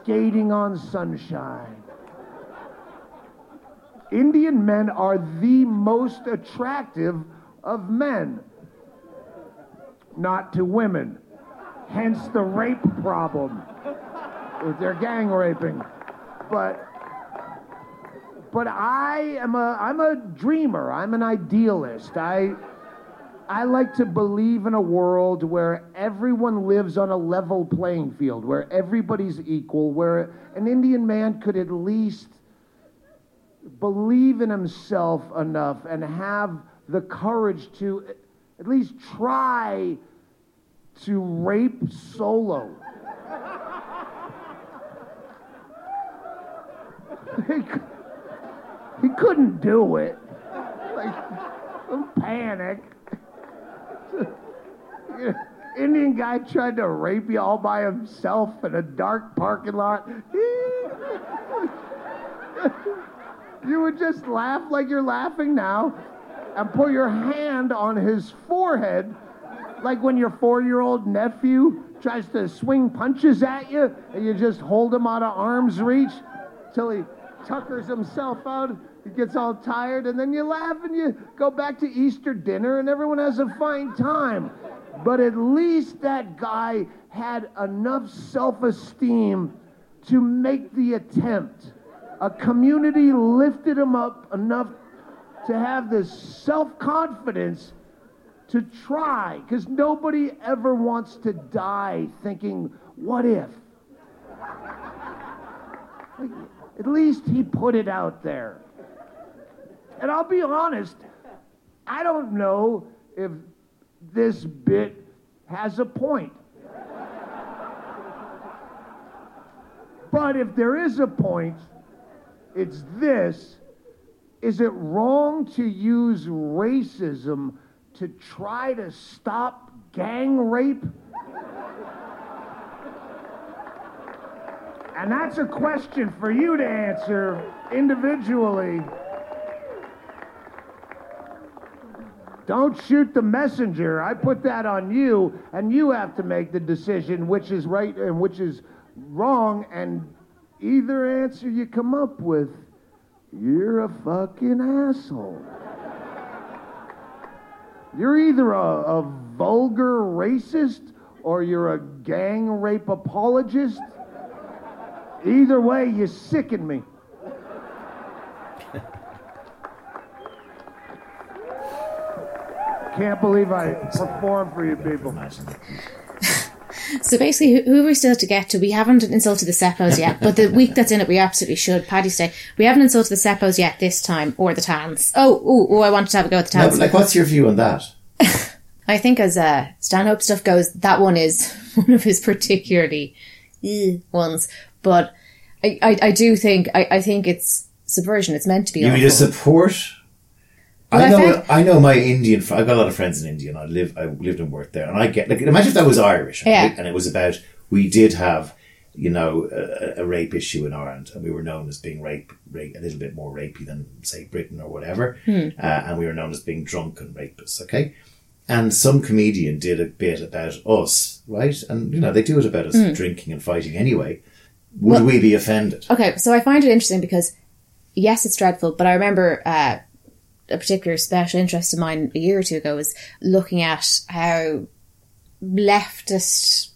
skating on sunshine. Indian men are the most attractive of men, not to women. Hence the rape problem with their gang raping. But but I am a I'm a dreamer. I'm an idealist. I I like to believe in a world where everyone lives on a level playing field, where everybody's equal, where an Indian man could at least believe in himself enough and have the courage to at least try to rape solo. [laughs] he, he couldn't do it. Like, don't panic. [laughs] Indian guy tried to rape you all by himself in a dark parking lot. [laughs] you would just laugh like you're laughing now and put your hand on his forehead like when your four-year-old nephew tries to swing punches at you and you just hold him out of arm's reach till he tuckers himself out he gets all tired and then you laugh and you go back to easter dinner and everyone has a fine time but at least that guy had enough self-esteem to make the attempt a community lifted him up enough to have this self-confidence to try because nobody ever wants to die thinking, what if? Like, at least he put it out there. And I'll be honest, I don't know if this bit has a point. But if there is a point, it's this. Is it wrong to use racism to try to stop gang rape? And that's a question for you to answer individually. Don't shoot the messenger. I put that on you, and you have to make the decision which is right and which is wrong. And either answer you come up with, you're a fucking asshole. You're either a, a vulgar racist or you're a gang rape apologist. Either way, you sicken me. Can't believe I performed for you people. So basically, who, who are we still to get to? We haven't insulted the Seppos yet, but the week that's in it, we absolutely should. Paddy's Day. We haven't insulted the Seppos yet this time, or the Tans. Oh, oh, oh, I wanted to have a go at the Tans. but like, what's your view on that? [laughs] I think as uh, Stanhope stuff goes, that one is [laughs] one of his particularly ones. But I, I, I do think, I, I think it's subversion. It's meant to be You mean to support? Well, I I know. I know my Indian. I've got a lot of friends in India, and I live. I lived and worked there, and I get like. Imagine if that was Irish? Yeah. and it was about we did have, you know, a, a rape issue in Ireland, and we were known as being rape, rape a little bit more rapey than say Britain or whatever, Hmm. uh, and we were known as being drunken rapists. Okay, and some comedian did a bit about us, right? And you know they do it about us Hmm. drinking and fighting anyway. Would we be offended? Okay, so I find it interesting because yes, it's dreadful, but I remember uh, a particular special interest of mine a year or two ago was looking at how leftist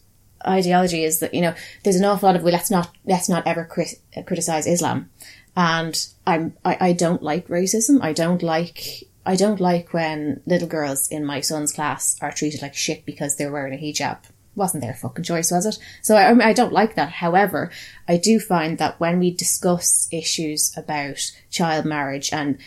ideology is that you know there's an awful lot of well, let's not let's not ever crit- criticize Islam, and I'm I, I don't like racism. I don't like. I don't like when little girls in my son's class are treated like shit because they're wearing a hijab wasn't their fucking choice, was it? So I, I don't like that. However, I do find that when we discuss issues about child marriage and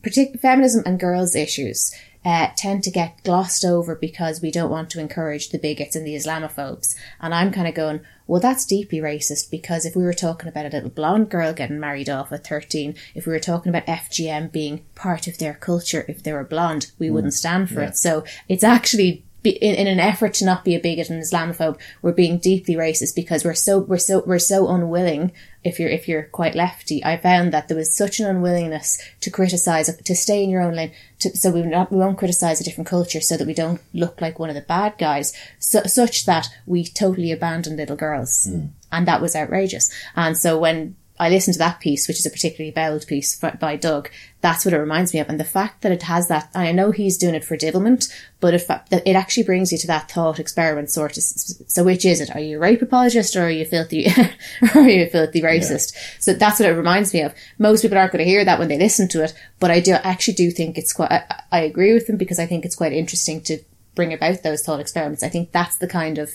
partic- feminism and girls' issues, uh, tend to get glossed over because we don't want to encourage the bigots and the Islamophobes. And I'm kind of going, well, that's deeply racist because if we were talking about a little blonde girl getting married off at 13, if we were talking about FGM being part of their culture, if they were blonde, we wouldn't stand for it. So it's actually be, in, in an effort to not be a bigot and Islamophobe, we're being deeply racist because we're so we're so we're so unwilling. If you're if you're quite lefty, I found that there was such an unwillingness to criticize, to stay in your own lane, to, so we not we won't criticize a different culture, so that we don't look like one of the bad guys, so, such that we totally abandoned little girls, hmm. and that was outrageous. And so when I listen to that piece, which is a particularly bold piece by Doug. That's what it reminds me of. And the fact that it has that, I know he's doing it for diddlement, but it, it actually brings you to that thought experiment sort of. So which is it? Are you a rape apologist or are you filthy, [laughs] or are you a filthy racist? Yeah. So that's what it reminds me of. Most people aren't going to hear that when they listen to it, but I do actually do think it's quite, I, I agree with them because I think it's quite interesting to bring about those thought experiments. I think that's the kind of,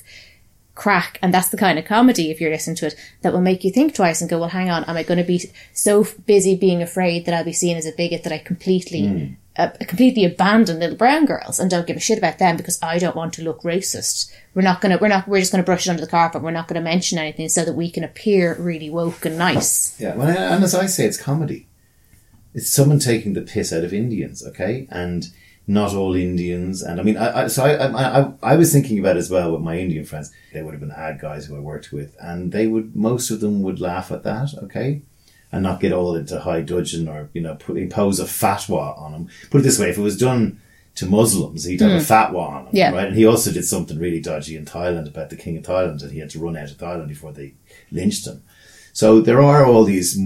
crack. And that's the kind of comedy, if you're listening to it, that will make you think twice and go, well, hang on, am I going to be so busy being afraid that I'll be seen as a bigot that I completely, mm. uh, completely abandon little brown girls and don't give a shit about them because I don't want to look racist. We're not going to, we're not, we're just going to brush it under the carpet. We're not going to mention anything so that we can appear really woke and nice. Yeah. Well, and as I say, it's comedy. It's someone taking the piss out of Indians, okay? And, not all Indians. And I mean, I, I so I, I, I was thinking about as well with my Indian friends. They would have been ad guys who I worked with, and they would most of them would laugh at that, okay, and not get all into high dudgeon or you know put, impose a fatwa on them. Put it this way: if it was done to Muslims, he'd have mm. a fatwa on him, yeah. right? And he also did something really dodgy in Thailand about the king of Thailand, and he had to run out of Thailand before they lynched him. So there are all these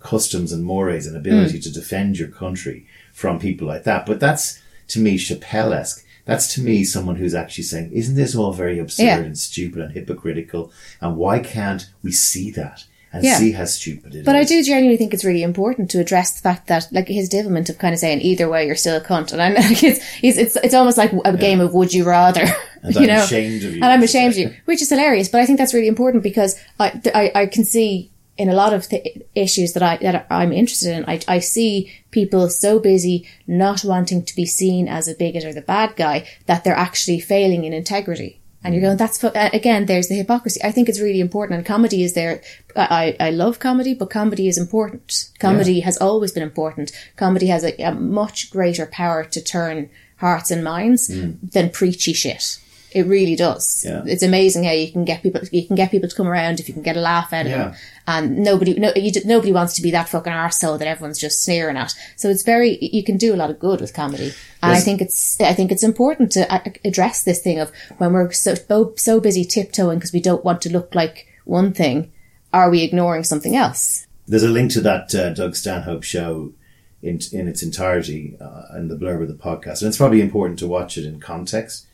customs and mores and ability mm. to defend your country from people like that. But that's to me Chappelle-esque. That's to me someone who's actually saying, isn't this all very absurd yeah. and stupid and hypocritical? And why can't we see that? and yeah. see how stupid it but is. I do genuinely think it's really important to address the fact that, like, his divilment of kind of saying either way you're still a cunt, and I'm [laughs] like, it's it's it's, it's almost like a yeah. game of would you rather, and [laughs] you I'm know, ashamed of you, and I'm ashamed of you, which is hilarious. But I think that's really important because I I, I can see in a lot of the issues that I that I'm interested in, I, I see people so busy not wanting to be seen as a bigot or the bad guy that they're actually failing in integrity. And you're going, that's again, there's the hypocrisy. I think it's really important, and comedy is there. I I love comedy, but comedy is important. Comedy yeah. has always been important. Comedy has a, a, much greater power to turn hearts and minds mm. than preachy shit. It really does. Yeah. It's amazing how you can get people. You can get people to come around if you can get a laugh out of yeah. them, and nobody, no, you, nobody wants to be that fucking arsehole that everyone's just sneering at. So it's very. You can do a lot of good with comedy, and yes. I think it's. I think it's important to address this thing of when we're so so busy tiptoeing because we don't want to look like one thing. Are we ignoring something else? There's a link to that uh, Doug Stanhope show in in its entirety uh, in the blurb of the podcast, and it's probably important to watch it in context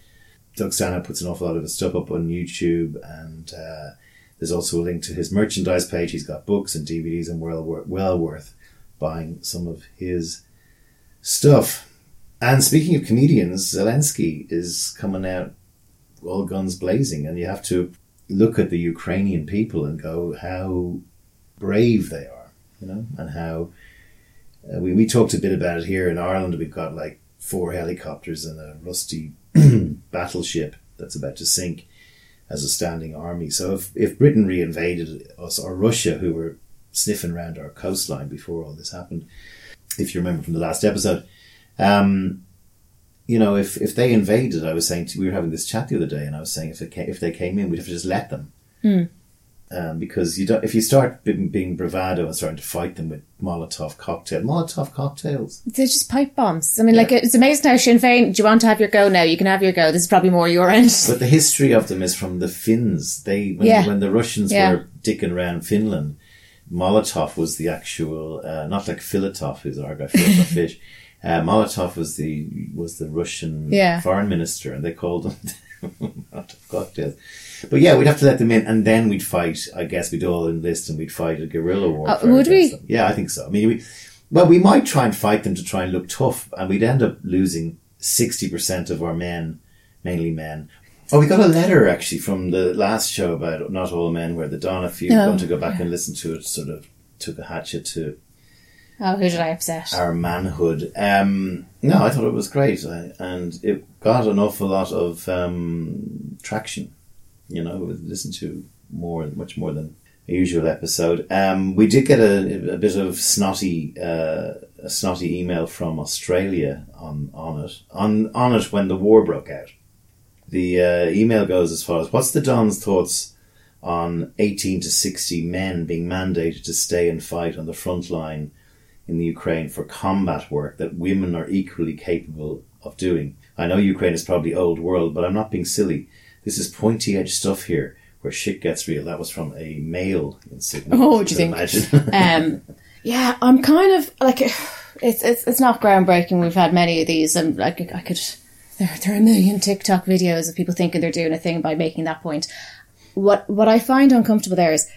Doug Stanhope puts an awful lot of his stuff up on YouTube, and uh, there's also a link to his merchandise page. He's got books and DVDs, and well, well worth buying some of his stuff. And speaking of comedians, Zelensky is coming out all guns blazing, and you have to look at the Ukrainian people and go how brave they are, you know, and how uh, we we talked a bit about it here in Ireland. We've got like four helicopters and a rusty [clears throat] battleship that's about to sink as a standing army. So if, if Britain reinvaded us or Russia, who were sniffing around our coastline before all this happened, if you remember from the last episode, um, you know, if, if they invaded, I was saying, to, we were having this chat the other day, and I was saying if, came, if they came in, we'd have to just let them. Mm um, because you don't. If you start being, being, bravado and starting to fight them with Molotov cocktail, Molotov cocktails, they're just pipe bombs. I mean, yeah. like it's amazing how Sinn Féin. Do you want to have your go now? You can have your go. This is probably more your end. But the history of them is from the Finns. They when, yeah. when the Russians yeah. were dicking around Finland, Molotov was the actual, uh, not like Filatov, who's our guy Filatov [laughs] fish. Uh, Molotov was the was the Russian foreign minister, and they called them [laughs] Molotov cocktails. But yeah, we'd have to let them in, and then we'd fight. I guess we'd all enlist and we'd fight a guerrilla war. Uh, would we? Them. Yeah, I think so. I mean, we, well, we might try and fight them to try and look tough, and we'd end up losing sixty percent of our men, mainly men. Oh, we got a letter actually from the last show about not all men, where the Don, if you're no. going to go back and listen to it, sort of took a hatchet to. Oh, who did I upset? Our manhood. Um, no, I thought it was great, and it got an awful lot of um, traction you know, listen to more, much more than a usual episode. Um, we did get a, a bit of snotty, uh, a snotty email from Australia on, on it, on, on it when the war broke out. The uh, email goes as as, what's the Don's thoughts on 18 to 60 men being mandated to stay and fight on the front line in the Ukraine for combat work that women are equally capable of doing? I know Ukraine is probably old world, but I'm not being silly. This is pointy edge stuff here. where shit gets real. That was from a male in Sydney. Oh, do you think? Imagine. [laughs] um, yeah, I'm kind of like it's it's it's not groundbreaking. We've had many of these, and like I could there there are a million TikTok videos of people thinking they're doing a thing by making that point. What what I find uncomfortable there is,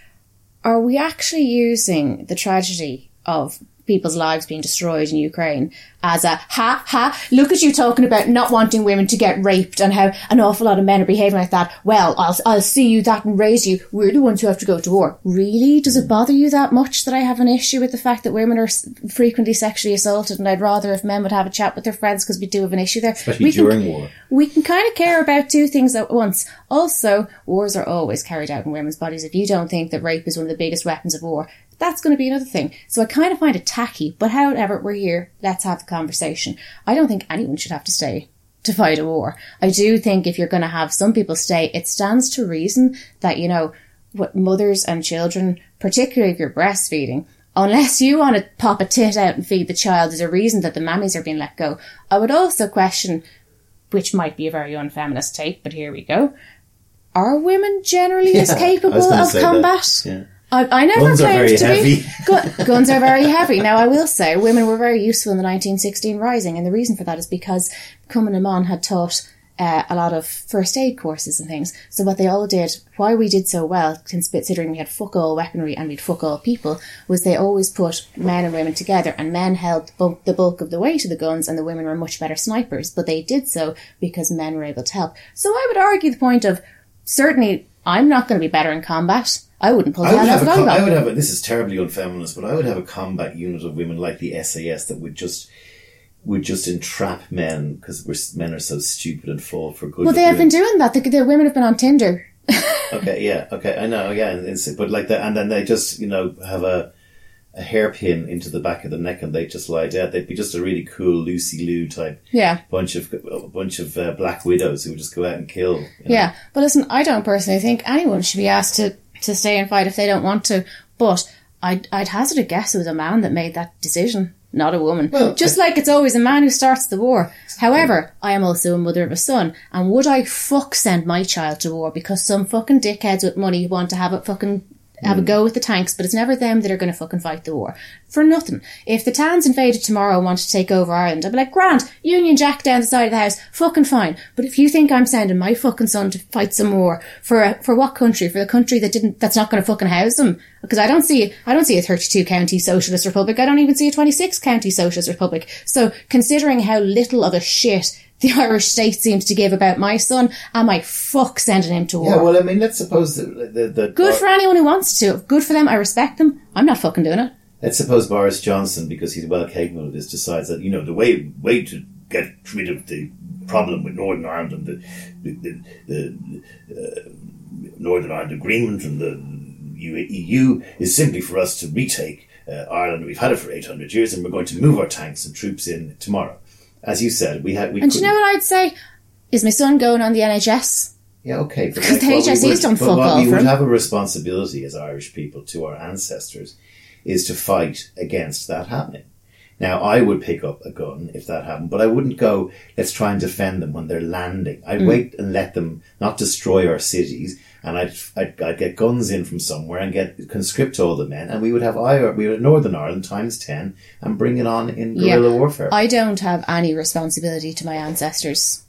are we actually using the tragedy of people's lives being destroyed in Ukraine as a ha ha look at you talking about not wanting women to get raped and how an awful lot of men are behaving like that well I'll, I'll see you that and raise you we're the ones who have to go to war really does it bother you that much that I have an issue with the fact that women are frequently sexually assaulted and I'd rather if men would have a chat with their friends because we do have an issue there Especially we can- during war. we can kind of care about two things at once. Also, wars are always carried out in women's bodies. If you don't think that rape is one of the biggest weapons of war, that's going to be another thing. So I kind of find it tacky, but however, we're here. Let's have the conversation. I don't think anyone should have to stay to fight a war. I do think if you're going to have some people stay, it stands to reason that, you know, what mothers and children, particularly if you're breastfeeding, unless you want to pop a tit out and feed the child, there's a reason that the mammies are being let go. I would also question which might be a very unfeminist take, but here we go. Are women generally as Yeah, I capable of combat? yeah. I, I never Guns are claimed very to heavy. be. [laughs] Gu- guns are very heavy. Now, I will say women were very useful in the 1916 Rising, and the reason for that is because Cumann na mBan had taught uh, a lot of first aid courses and things. So what they all did, why we did so well, considering we had fuck all weaponry and we'd fuck all people, was they always put men and women together, and men held bulk, the bulk of the weight of the guns, and the women were much better snipers. But they did so because men were able to help. So I would argue the point of certainly I'm not going to be better in combat. I wouldn't pull I would, out have of a com- I would have a, this is terribly unfeminist, but I would have a combat unit of women like the SAS that would just would just entrap men because men are so stupid and fall for good. Well, they have been doing that. The, the women have been on Tinder. [laughs] Okay, yeah, okay, I know, yeah, but like that, and then they just you know have a a hairpin into the back of the neck and they just lie dead. They'd be just a really cool Lucy Liu type Yeah. bunch of a bunch of uh, black widows who would just go out and kill. you know. Yeah. But listen, I don't personally think anyone should be asked to, to stay and fight if they don't want to. But I'd, I'd hazard a guess it was a man that made that decision, not a woman. Well, Just like it's always a man who starts the war. However, I am also a mother of a son, and would I fuck send my child to war because some fucking dickheads with money want to have it fucking have a mm. go with the tanks, but it's never them that are going to fucking fight the war. For nothing. If the Tans invaded tomorrow and wanted to take over Ireland, I'd be like, Grant, Union Jack down the side of the house, fucking fine. But if you think I'm sending my fucking son to fight some war, for for what country? For the country that didn't, that's not going to fucking house them? Because I don't see, I don't see a 32 county socialist republic. I don't even see a 26 county socialist republic. So considering how little of a shit the [laughs] Irish state seems to give about my son, am I fuck sending him to war? Yeah, well, I mean, let's suppose the, the, the Good for anyone who wants to. Good for them. I respect them. I'm not fucking doing it. Let's suppose Boris Johnson, because he's well capable of this, decides that you know the way way to get rid of the problem with Northern Ireland and the the, the, the uh, Northern Ireland Agreement and the EU is simply for us to retake uh, Ireland. We've had it for eight hundred years, and we're going to move our tanks and troops in tomorrow. As you said, we had we. And do you know what I'd say? Is my son going on the NHS? Yeah, okay. But Because the what we HSE's would- done but fuck all we would have a responsibility as Irish people to our ancestors is to fight against that happening. Now, I would pick up a gun if that happened, but I wouldn't go, let's try and defend them when they're landing. I'd Mm. wait and let them not destroy our cities, and I'd, I'd, I'd get guns in from somewhere and get conscript all the men, and we would have Ire, we would Northern Ireland times 10 and bring it on in guerrilla warfare. I don't have any responsibility to my ancestors.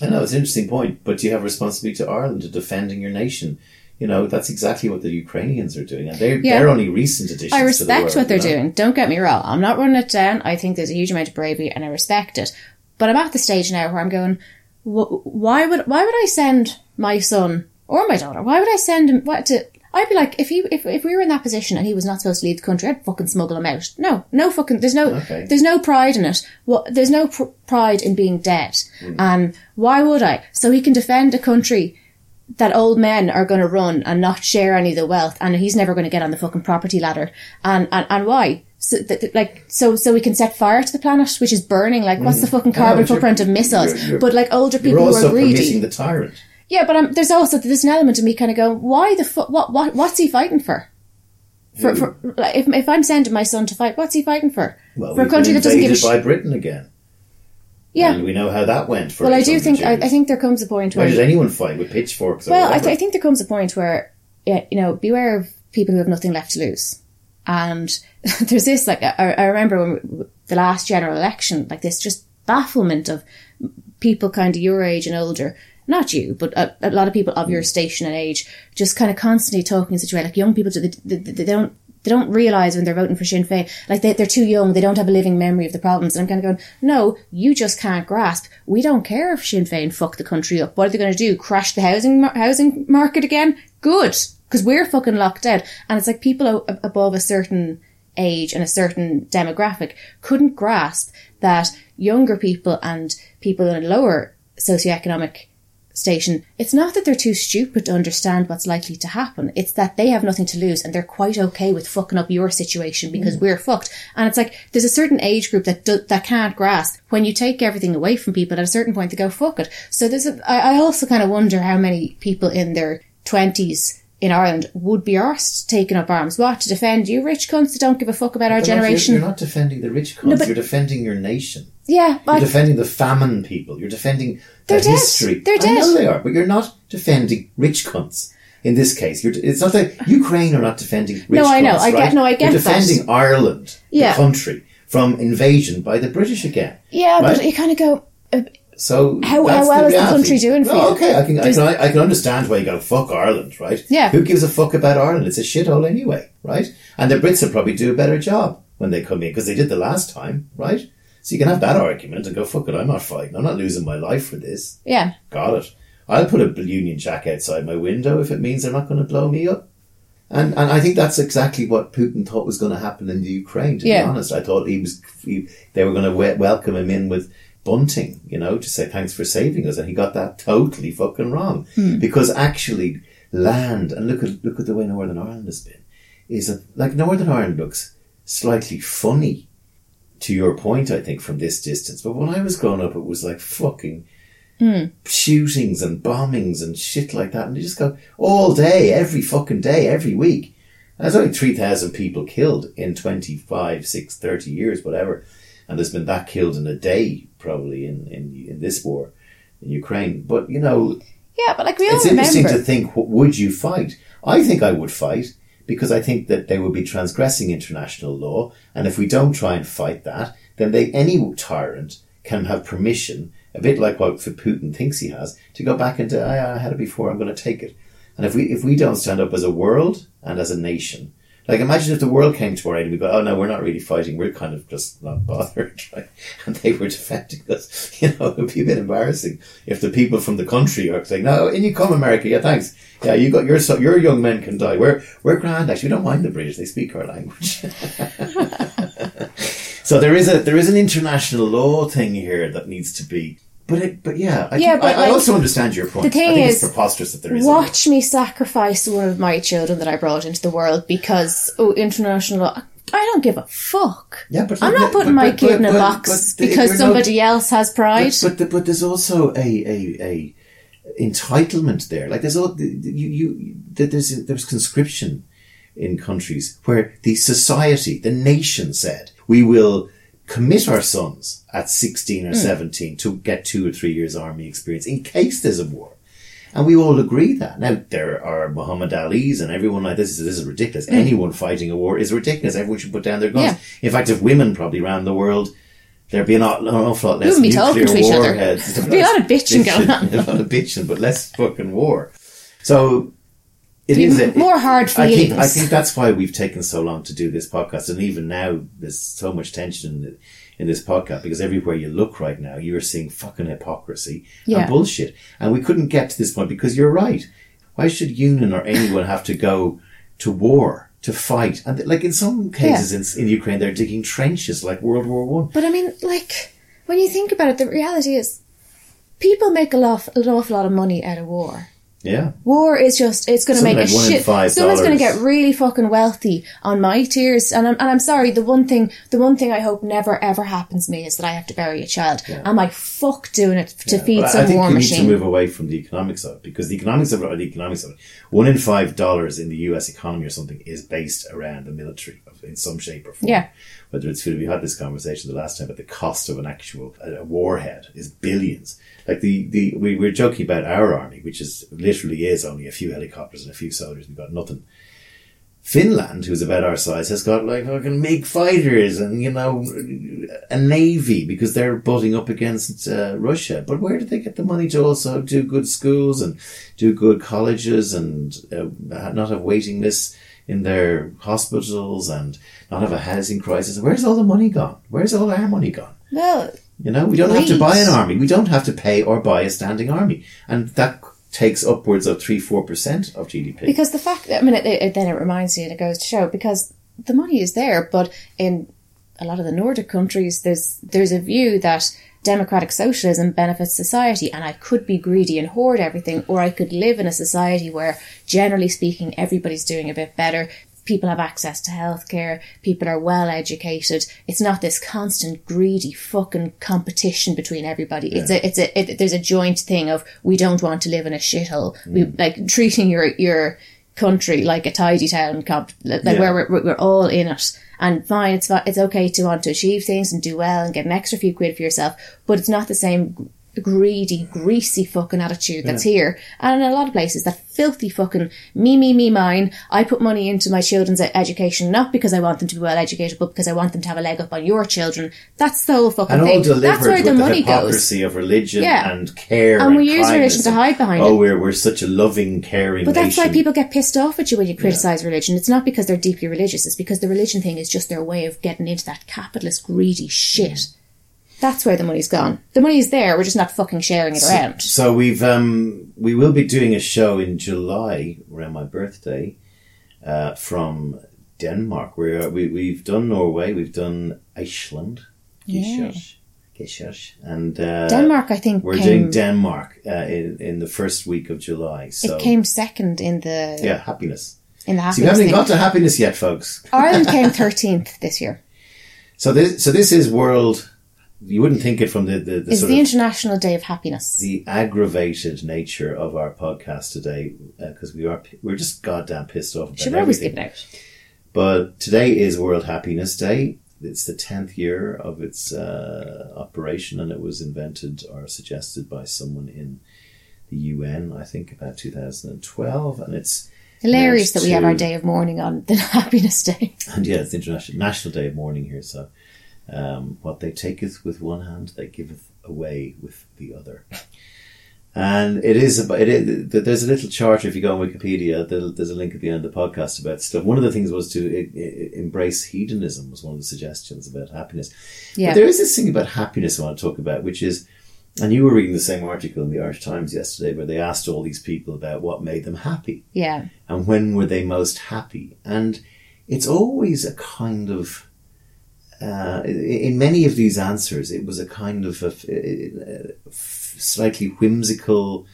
I know it's an interesting point, but you have responsibility to Ireland to defending your nation. You know that's exactly what the Ukrainians are doing, and they're Yeah. they're only recent additions. I to the respect world, what they're you know? doing. Don't get me wrong. I'm not running it down. I think there's a huge amount of bravery, and I respect it. But I'm at the stage now where I'm going. Why would why would I send my son or my daughter? Why would I send him? What to? I'd be like, if he if, if we were in that position and he was not supposed to leave the country, I'd fucking smuggle him out. No, no fucking. There's no Okay. there's no pride in it. What there's no pr- pride in being dead. Hmm. And why would I? So he can defend a country that old men are going to run and not share any of the wealth, and he's never going to get on the fucking property ladder. And and, and why? So, th- th- like so, so we can set fire to the planet, which is burning. Like, what's the fucking Mm. I know, carbon footprint of missiles? you're- you're- but like older people who are greedy. the tyrant. Yeah, but um, there's also there's an element of me kind of going, why the fu- what what what's he fighting for? For, for like, if if I'm sending my son to fight, what's he fighting for? Well, for a country that doesn't give a shit. by Britain again. Yeah. And we know how that went for Well, I do think I. I think there comes a point Why where did anyone fight with pitchforks or Well, I, th- I think there comes a point where, yeah, you know, beware of people who have nothing left to lose. And [laughs] there's this, like, I, I remember when the last general election, like this just bafflement of people kind of your age and older, not you, but a, a lot of people of your mm. station and age, just kind of constantly talking in such a way, like young people, they, they, they don't, they don't realise when they're voting for Sinn Féin, like they, they're too young, they don't have a living memory of the problems. And I'm kind of going, no, you just can't grasp. We don't care if Sinn Féin fuck the country up. What are they going to do? Crash the housing housing market again? Good, because we're fucking locked out. And it's like people o- above a certain age and a certain demographic couldn't grasp that younger people and people in a lower socioeconomic station, it's not that they're too stupid to understand what's likely to happen. It's that they have nothing to lose and they're quite okay with fucking up your situation because mm. we're fucked. And it's like, there's a certain age group that do, that can't grasp when you take everything away from people at a certain point they go, fuck it. So there's a, I, I also kind of wonder how many people in their twenties in Ireland would be arsed taking up arms. What? To defend you rich cunts that don't give a fuck about our But you're- generation? You're, not defending the rich cunts. but- you're defending your nation. Yeah, You're defending the famine people. You're defending They're the dead. history. They're I know they are, but you're not defending rich cunts. In this case, you're, it's not that Ukraine are not defending rich No, I know. cunts, I get- right? no, I get You're that. defending Ireland, Yeah. the country, from invasion by the British again. yeah, right? but you kind of go, uh, So How- how well is the country doing for No, you? Okay, I can, I can I can understand why you go fuck Ireland, right? Yeah. Who gives a fuck about Ireland? It's a shithole anyway, right? And the Brits will probably do a better job when they come in because they did the last time, right? So you can have that argument and go fuck it. I'm not fighting. I'm not losing my life for this. yeah, Got it. I'll put a Union Jack outside my window if it means they're not going to blow me up. And and I think that's exactly what Putin thought was going to happen in the Ukraine. To Yeah. be honest, I thought he was he, they were going to we- welcome him in with bunting, you know, to say thanks for saving us, and he got that totally fucking wrong hmm. because actually land and look at look at the way Northern Ireland has been is a, like Northern Ireland looks slightly funny to your point, I think, from this distance. But when I was growing up, it was like fucking hmm. shootings and bombings and shit like that. And you just go all day, every fucking day, every week. And there's only 3,000 people killed in 25, 6, 30 years, whatever. And there's been that killed in a day, probably, in, in, in this war in Ukraine. But, you know, yeah, but like we all it's interesting remember. to think, what would you fight? I think I would fight because I think that they would be transgressing international law. And if we don't try and fight that, then they, any tyrant can have permission, a bit like what Putin thinks he has, to go back into, I, I had it before, I'm going to take it. And if we, if we don't stand up as a world and as a nation, like imagine if the world came to our aid and we go, oh no, we're not really fighting, we're kind of just not bothered, [laughs] right? And they were defending us. [laughs] You know, it would be a bit embarrassing if the people from the country are saying, no, in you come, America, yeah, thanks. Yeah, you got your, so, your young men can die. We're, we're grand, actually. We don't mind the British, they speak our language. [laughs] so there is a, there is an international law thing here that needs to be, but it, but yeah, I, Yeah, but I, I also understand your point. the thing I think is, it's preposterous that there is. Watch me sacrifice one of my children that I brought into the world because oh, international law. I don't give a fuck. Yeah, but I'm not putting but- my but- kid in a but- box but because not- somebody else has pride. But, but but there's also a a, a entitlement there. Like there's all you you there's there's conscription in countries where the society, the nation said we will commit our sons at 16 Hmm. or 17 to get two or three years army experience in case there's a war. And we all agree that. Now, there are Muhammad Ali's and everyone like this. This is ridiculous. Anyone fighting a war is ridiculous. Everyone should put down their guns. Yeah. In fact, if women probably around the world, there'd be an aw- an awful lot less wouldn't be talking nuclear to each other. warheads. There'd [laughs] be a lot of bitching [laughs] going on. [laughs] a lot of bitching, but less fucking war. So, it Be is more hard I think, I think that's why we've taken so long to do this podcast. And even now, there's so much tension in, in this podcast because everywhere you look right now, you're seeing fucking hypocrisy Yeah. and bullshit. And we couldn't get to this point because you're right. Why should Union or anyone have to go to war to fight? And like in some cases in, in Ukraine, they're digging trenches like World War One. But I mean, like, when you think about it, the reality is people make a lot, an awful lot of money out of war. Yeah. War is just, it's going to make a like in shit. Someone's going to get really fucking wealthy on my tears. And I'm, and I'm sorry, the one thing, the one thing I hope never ever happens to me is that I have to bury a child. Am I fuck doing it to feed But some I think war we machine? need to move away from the economics of it because the economics of it are the economics of it. One in five dollars in the U.S. economy or something is based around the military in some shape or form. Yeah. Whether it's. We had this conversation the last time, but the cost of an actual a warhead is billions. Like the, the we were joking about our army, which is literally is only a few helicopters and a few soldiers. We've got nothing. Finland, who's about our size, has got like fucking MiG fighters and you know a navy because they're butting up against uh, Russia. But where do they get the money to also do good schools and do good colleges and uh, not have waiting lists in their hospitals and not have a housing crisis? Where's all the money gone? Where's all our money gone? Well, You know, we don't have to buy an army. We don't have to pay or buy a standing army, and that takes upwards of three four percent of GDP. because the fact I mean, it, it, then it reminds you, and it goes to show because the money is there, but in a lot of the Nordic countries, there's there's a view that democratic socialism benefits society, and I could be greedy and hoard everything, or I could live in a society where, generally speaking, everybody's doing a bit better. People have access to healthcare. People are well educated. It's not this constant greedy fucking competition between everybody. It's a, it's a, it, there's a joint thing of we don't want to live in a shithole. We mm. like [laughs] treating your your country like a tidy town, comp- like Yeah. where we're, we're all in it. And fine, it's it's okay to want to achieve things and do well and get an extra few quid for yourself, but it's not the same greedy, greasy fucking attitude that's here. And in a lot of places, that filthy fucking me, me, me, mine. I put money into my children's education not because I want them to be well educated, but because I want them to have a leg up on your children. That's the whole fucking and thing. That's where the the, money goes. hypocrisy of religion Yeah. and care, And and, we use religion to hide behind Oh, it. we're we're such a loving, caring. But that's why people get pissed off at you when you criticize religion. It's not because they're deeply religious. It's because the religion thing is just their way of getting into that capitalist, greedy shit. That's where the money's gone. The money's there. We're just not fucking sharing it around. So we've um we will be doing a show in July around my birthday, uh, from Denmark. Where we we've done Norway, we've done Iceland, Yeah. Gisjurs, and uh, Denmark, I think, We're came, doing Denmark uh, in in the first week of July. So it came second in the yeah, happiness. in the So you haven't thing. got to happiness yet, folks. Ireland came [laughs] thirteenth this year. So this so this is world. You wouldn't think it from the the, the the International Day of Happiness. the aggravated nature of our podcast today because we are we're just goddamn pissed off about Should we always give out? But today is World Happiness Day. It's the tenth year of its uh, operation, and it was invented or suggested by someone in the UN, I think, about 2012. And it's Hilarious that we have our day of mourning on the [laughs] Happiness Day. and yeah, it's the International National Day of Mourning here. So, um, what they taketh with one hand, they giveth away with the other. And it is about it. Is, there's a little chart if you go on Wikipedia. There's a link at the end of the podcast about stuff. One of the things was to embrace hedonism. Was one of the suggestions about happiness. Yeah. But there is this thing about happiness I want to talk about, which is, and you were reading the same article in the Irish Times yesterday, where they asked all these people about what made them happy Yeah. and when were they most happy? And it's always a kind of uh, in many of these answers, it was a kind of a, a- slightly whimsical,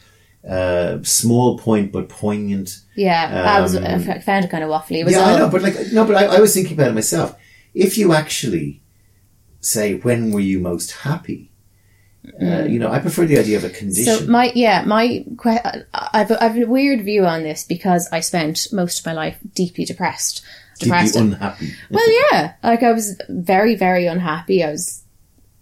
uh, small point but poignant. Yeah. I was Um, I found it kind of waffly. Yeah, all, I know, but like no, but I, I was thinking about it myself. If you actually say when were you most happy, uh, you know, I prefer the idea of a condition. Mm. So my yeah my I've I've a weird view on this because I spent most of my life deeply depressed. Depressed. unhappy. well, yeah, like I was very very unhappy. I was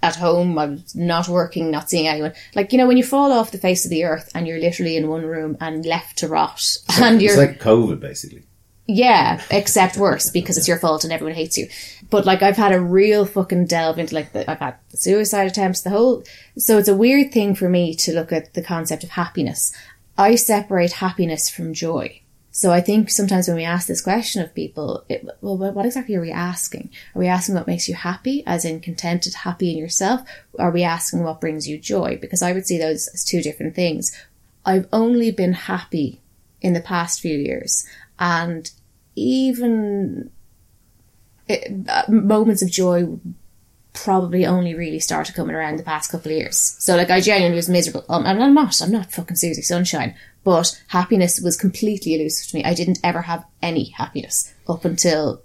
at home. I was not working, not seeing anyone. Like you know when you fall off the face of the earth and you're literally in one room and left to rot, and it's you're like COVID, basically. yeah, except worse because it's your fault and everyone hates you. But like I've had a real fucking delve into like the, I've had the suicide attempts, the whole. So it's a weird thing for me to look at the concept of happiness. I separate happiness from joy. So I think sometimes when we ask this question of people, it, well, what exactly are we asking? Are we asking what makes you happy, as in contented, happy in yourself? Are we asking what brings you joy? Because I would see those as two different things. I've only been happy in the past few years, and even it, uh, moments of joy probably only really started coming around the past couple of years. So like I genuinely was miserable. Um, I'm not. I'm not fucking Susie Sunshine. But happiness was completely elusive to me. I didn't ever have any happiness up until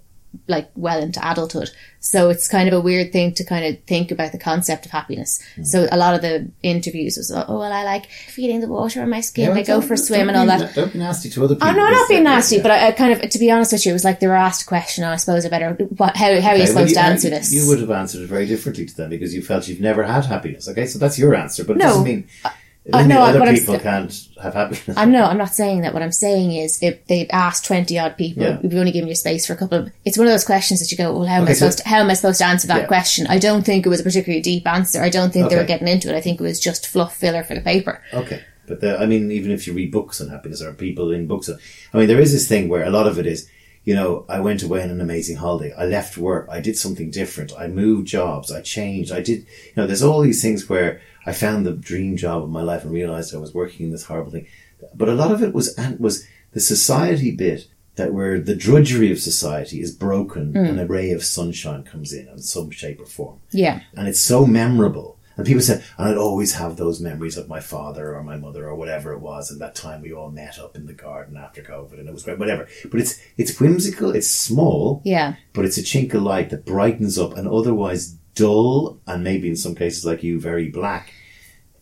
like well into adulthood. So it's kind of a weird thing to kind of think about the concept of happiness. Hmm. So a lot of the interviews was, oh, well, I like feeling the water on my skin. I go for a swim and all that. Don't be nasty to other people. Oh no, I'm not being nasty, yeah. but I, I kind of, to be honest with you, it was like they were asked a question, and I suppose I better. What, how how are you Okay, well, supposed to answer you- this? You would have answered it very differently to them because you felt you've never had happiness. Okay, so that's your answer, but it doesn't mean, it uh, no, other what I'm people can't have happiness. I'm no, I'm not saying that. What I'm saying is, if they've asked twenty odd people, Yeah. we've only given you space for a couple of. It's one of those questions that you go, well, how am I Okay, so- supposed to, how am I supposed to answer that Yeah. question? I don't think it was a particularly deep answer. I don't think they were getting into it. I think it was just fluff filler for the paper. Okay, but the, I mean, even if you read books on happiness or people in books, on, I mean, there is this thing where a lot of it is, you know, I went away on an amazing holiday. I left work. I did something different. I moved jobs. I changed. I did, you know, there's all these things where I found the dream job of my life and realized I was working in this horrible thing. But a lot of it was, was the society bit that where the drudgery of society is broken hmm. and a ray of sunshine comes in in some shape or form Yeah, and it's so memorable. And people said, and I'd always have those memories of my father or my mother or whatever it was, and that time we all met up in the garden after COVID, and it was great, whatever. But it's it's whimsical, it's small, yeah, but it's a chink of light that brightens up an otherwise dull and maybe in some cases like you very black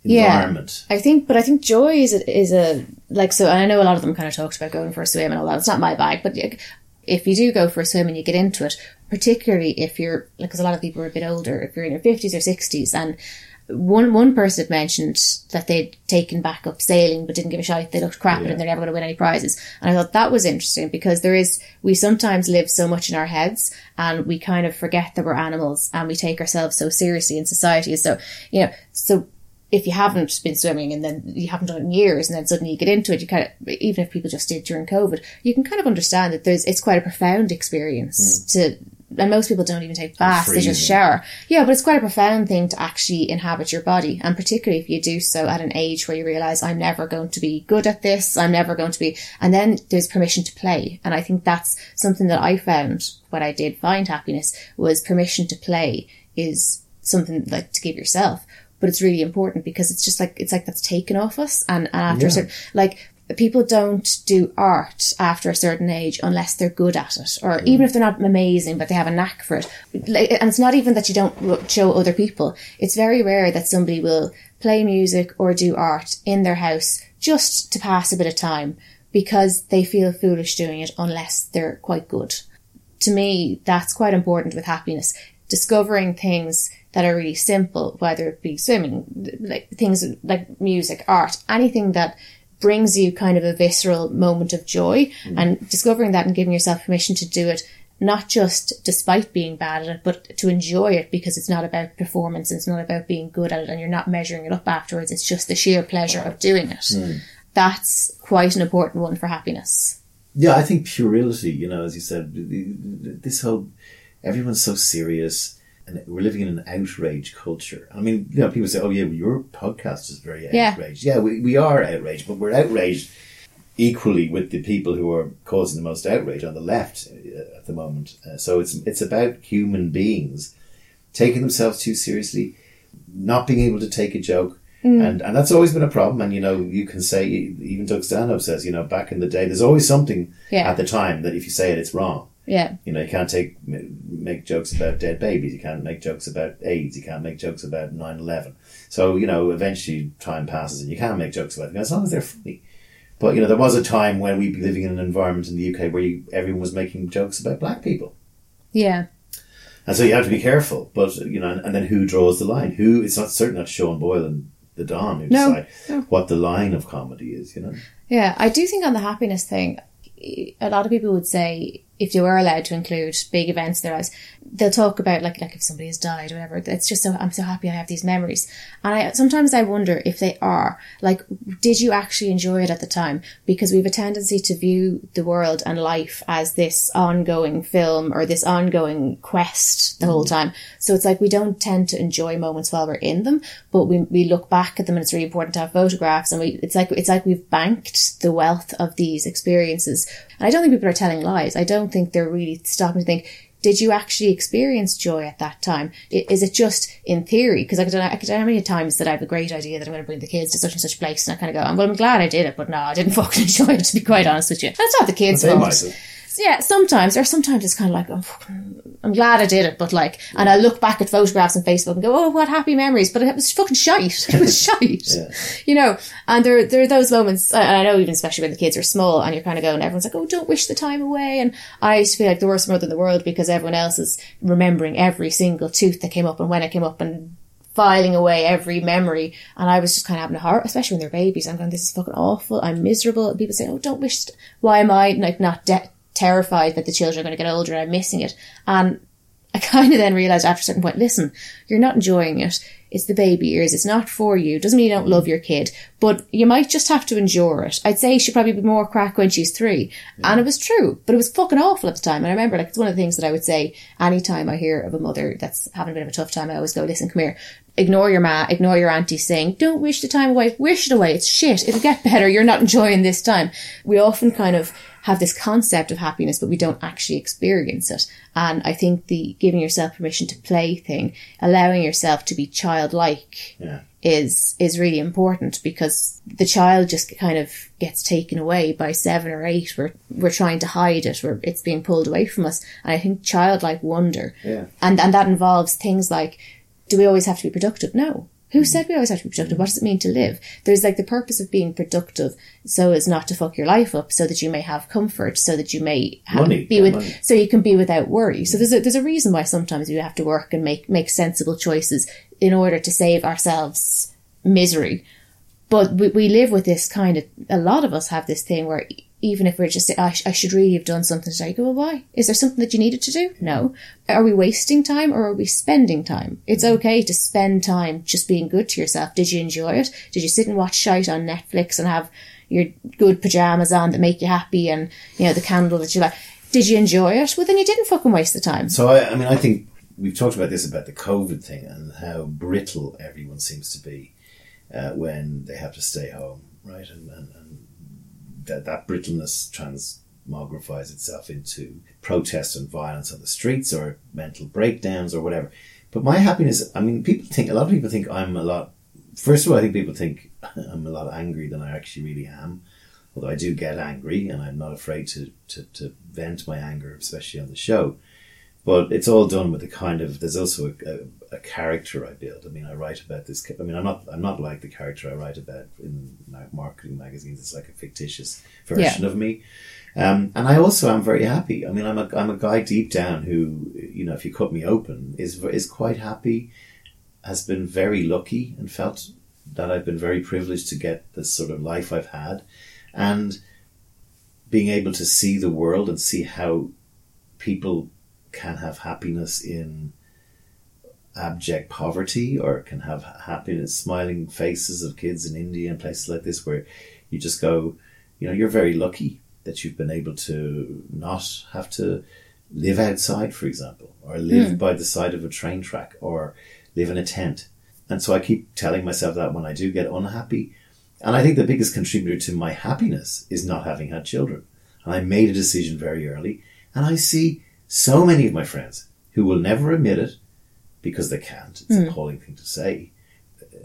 Yeah. I think, but I think joy is a, is a like so. And I know a lot of them kind of talked about going for a swim and all that. It's not my bag, but if you do go for a swim and you get into it, particularly if you're like, because a lot of people are a bit older, if you're in your fifties or sixties, and one one person had mentioned that they'd taken back up sailing but didn't give a shit. They looked crap Yeah. and they're never going to win any prizes. And I thought that was interesting because there is we sometimes live so much in our heads and we kind of forget that we're animals and we take ourselves so seriously in society. So you know, so if you haven't been swimming and then you haven't done it in years and then suddenly you get into it, you kind of, even if people just did during COVID, you can kind of understand that there's, it's quite a profound experience hmm. to, and most people don't even take baths, they just shower. Yeah, but it's quite a profound thing to actually inhabit your body. And particularly if you do so at an age where you realize I'm never going to be good at this, I'm never going to be, and then there's permission to play. And I think that's something that I found when I did find happiness was permission to play is something like to give yourself but it's really important because it's just like it's like that's taken off us. And, and after a certain like people don't do art after a certain age unless they're good at it or even if they're not amazing but they have a knack for it. Like, and it's not even that you don't show other people. It's very rare that somebody will play music or do art in their house just to pass a bit of time because they feel foolish doing it unless they're quite good. To me, that's quite important with happiness. Discovering things that are really simple, whether it be swimming, like things like music, art, anything that brings you kind of a visceral moment of joy mm. and discovering that and giving yourself permission to do it not just despite being bad at it, but to enjoy it because it's not about performance, it's not about being good at it and you're not measuring it up afterwards. It's just the sheer pleasure of doing it. Mm. That's quite an important one for happiness. Yeah, I think puerility, you know, as you said, this whole, everyone's so serious and we're living in an outrage culture. I mean, you know, people say, oh yeah, well, your podcast is very Yeah. outraged. Yeah, we, we are outraged, but we're outraged equally with the people who are causing the most outrage on the left uh, at the moment. Uh, so it's, it's about human beings taking themselves too seriously, not being able to take a joke. And, and that's always been a problem. And, you know, you can say, even Doug Stanhope says, you know, back in the day, there's always something Yeah. at the time that if you say it, it's wrong. Yeah. You know, you can't take make jokes about dead babies. You can't make jokes about AIDS. You can't make jokes about 9-11. So, you know, eventually time passes and you can make jokes about them as long as they're funny. But, you know, there was a time when we'd be living in an environment in the UK where you, everyone was making jokes about black people. Yeah. And so you have to be careful. But, you know, and then who draws the line? Who, it's not certainly not Sean Boyle and the Don who No, decide no. what the line of comedy is, you know? Yeah, I do think on the happiness thing, a lot of people would say if they were allowed to include big events in their lives, they'll talk about like like if somebody has died or whatever. It's just so I'm so happy I have these memories, and I sometimes I wonder if they are like, did you actually enjoy it at the time? Because we have a tendency to view the world and life as this ongoing film or this ongoing quest the whole mm-hmm. time. So it's like we don't tend to enjoy moments while we're in them, but we we look back at them and it's really important to have photographs and we it's like it's like we've banked the wealth of these experiences. And I don't think people are telling lies. I don't think they're really stopping to think. Did you actually experience joy at that time? Is it just in theory? Because I could, I could how many times that I have a great idea that I'm going to bring the kids to such and such place, and I kind of go, "Well, I'm glad I did it, but no, I didn't [laughs] fucking enjoy it." To be quite honest with you, that's not the kids' fault. Yeah, sometimes, or sometimes it's kind of like, I'm, I'm glad I did it, but like, and I look back at photographs on Facebook and go, oh, what happy memories, but it was fucking shite. [laughs] It was shite. Yeah. You know, and there, there are those moments, and I know even especially when the kids are small and you're kind of going, everyone's like, oh, don't wish the time away. And I used to feel like the worst mother in the world because everyone else is remembering every single tooth that came up and when it came up and filing away every memory. And I was just kind of having a heart, especially when they're babies. I'm going, this is fucking awful. I'm miserable. And people say, oh, don't wish, why am I like not de- terrified that the children are going to get older and I'm missing it? And I [laughs] kind of then realized after a certain point, listen, you're not enjoying it. It's the baby ears. It's not for you. Doesn't mean you don't love your kid, but you might just have to endure it. I'd say she'd probably be more crack when she's three. And it was true, but it was fucking awful at the time. And I remember, like, it's one of the things that I would say anytime I hear of a mother that's having a bit of a tough time, I always go, listen, come here. Ignore your ma, ignore your auntie saying, don't wish the time away. Wish it away. It's shit. It'll get better. You're not enjoying this time. We often kind of have this concept of happiness, but we don't actually experience it. And I think the giving yourself permission to play thing, allowing yourself to be childlike Yeah. is is really important because the child just kind of gets taken away by seven or eight. We're we're trying to hide it, or it's being pulled away from us. And I think childlike wonder, Yeah. and and that involves things like, do we always have to be productive? No. Who said we always have to be productive? What does it mean to live? There's like the purpose of being productive so as not to fuck your life up, so that you may have comfort, so that you may have, Money, be with, money. so you can be without worry. So mm. there's a, there's a reason why sometimes we have to work and make, make sensible choices in order to save ourselves misery. But we, we live with this kind of, a lot of us have this thing where even if we're just, I, sh- I should really have done something today, go, well, why? Is there something that you needed to do? No. Are we wasting time or are we spending time? It's okay to spend time just being good to yourself. Did you enjoy it? Did you sit and watch shite on Netflix and have your good pajamas on that make you happy and, you know, the candle that you like? Did you enjoy it? Well, then you didn't fucking waste the time. So I, I mean, I think we've talked about this about the COVID thing and how brittle everyone seems to be uh, when they have to stay home, right? And, and, and that, that brittleness transmogrifies itself into protest and violence on the streets or mental breakdowns or whatever. But my happiness, I mean, people think, a lot of people think I'm a lot, first of all, I think people think [laughs] I'm a lot angry than I actually really am. Although I do get angry and I'm not afraid to, to, to vent my anger, especially on the show but it's all done with a kind of there's also a, a, a character I build. I mean, I write about this. I mean, I'm not I'm not like the character I write about in ma- marketing magazines. It's like a fictitious version of me. Um, and I also am very happy. I mean, I'm a I'm a guy deep down who, you know, if you cut me open, is is quite happy, has been very lucky, and felt that I've been very privileged to get the sort of life I've had, and being able to see the world and see how people can have happiness in abject poverty or can have happiness smiling faces of kids in India and places like this where you just go you know you're very lucky that you've been able to not have to live outside for example or live hmm. by the side of a train track or live in a tent. And so I keep telling myself that when I do get unhappy. And I think the biggest contributor to my happiness is not having had children. And I made a decision very early and I see so many of my friends who will never admit it because they can't. It's an appalling thing to say.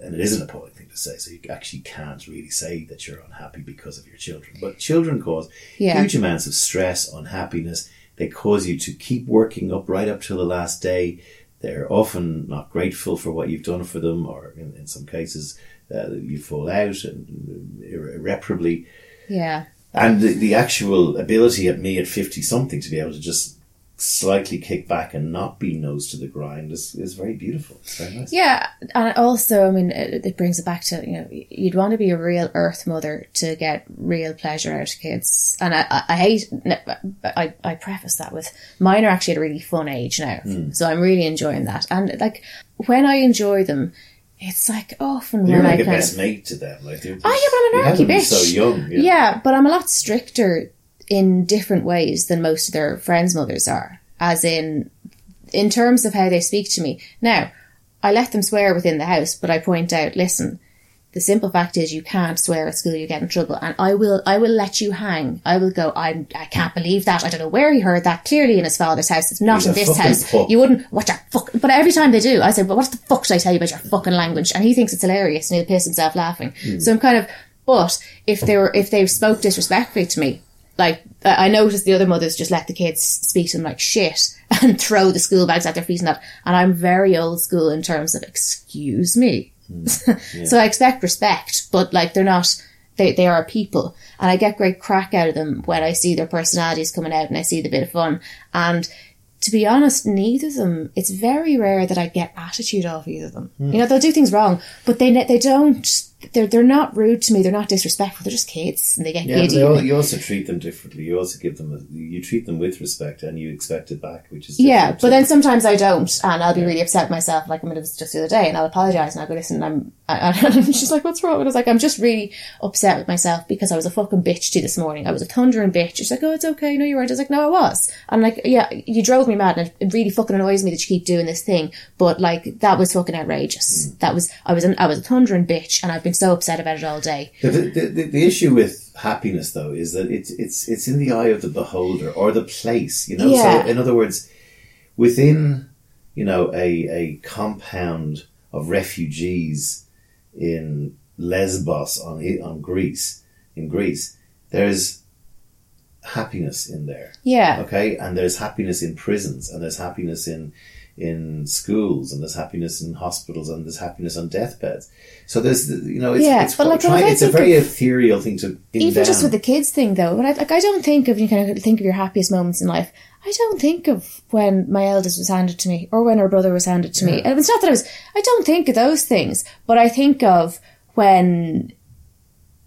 And it is an appalling thing to say. So you actually can't really say that you're unhappy because of your children. But children cause Yeah. huge amounts of stress, unhappiness. They cause you to keep working up right up till the last day. They're often not grateful for what you've done for them, or in, in some cases, uh, you fall out and irre- irreparably Yeah. and the, the actual ability at me at 50 something to be able to just slightly kick back and not be nose to the grind is, is very beautiful. It's very nice. Yeah, and also, I mean, it, it brings it back to you know, you'd want to be a real Earth mother to get real pleasure out of kids, and I, I, I hate. I, I preface that with mine are actually at a really fun age now, hmm. so I'm really enjoying that, and like when I enjoy them, it's like often You're when like I a best of mate to them. Like, Oh, yeah, but I'm an arky bitch. so young. Yeah. Yeah, but I'm a lot stricter in different ways than most of their friends' mothers are. As in, in terms of how they speak to me. Now, I let them swear within the house, but I point out, listen, the simple fact is you can't swear at school, you get in trouble, and I will, I will let you hang. I will go, I'm, I can't believe that. I don't know where he heard that. Clearly in his father's house. It's not He's in this house. pup. You wouldn't, what your fuck, but every time they do, I say, but what the fuck did I tell you about your fucking language? And he thinks it's hilarious and he'll piss himself laughing. Hmm. So I'm kind of, but if they were, if they spoke disrespectfully to me, like I noticed the other mothers just let the kids speak to them like shit [laughs] and throw the school bags at their feet and that. And I'm very old school in terms of excuse me. Hmm. [laughs] so I expect respect, but like they're not. They they are people, and I get great crack out of them when I see their personalities coming out and I see the bit of fun. And to be honest, neither of them. It's very rare that I get attitude off either of them. You hmm. know, they'll do things wrong, but they they don't. They're they're not rude to me. They're not disrespectful. They're just kids, and they get Yeah, but giddy. they all, you also treat them differently. You also give them, a, you treat them with respect and you expect it back, which is Yeah, but too. then sometimes I don't, and I'll be really upset myself. Like I mean, it was just the other day, and I'll apologise, and I'll go, "Listen, I'm." [laughs] And she's like, "What's wrong?" And I was like, "I'm just really upset with myself because I was a fucking bitch to you this morning. I was a thundering bitch." She's like, "Oh, it's okay. No, you're right." I was like, "No, I was." I'm like, "Yeah, you drove me mad, and it- really fucking annoys me that you keep doing this thing." But like, that was fucking outrageous. Mm. That was I was an, I was a thundering bitch, and I've been so upset about it all day. The, the, the, the issue with happiness, though, is that it's it's it's in the eye of the beholder or the place. You know, Yeah. so in other words, within you know a a compound of refugees in Lesbos on on Greece in Greece, there's happiness in there. Yeah, Okay, and there's happiness in prisons, and there's happiness in in schools, and there's happiness in hospitals, and there's happiness on deathbeds. So there's the- you know it's Yeah, it's, but like, trying, it's a very of- ethereal thing to even just with the kids thing though but I, like I don't think of you kind of think of your happiest moments in life. I don't think of when my eldest was handed to me or when her brother was handed to me. And it's not that I was I don't think of those things but I think of when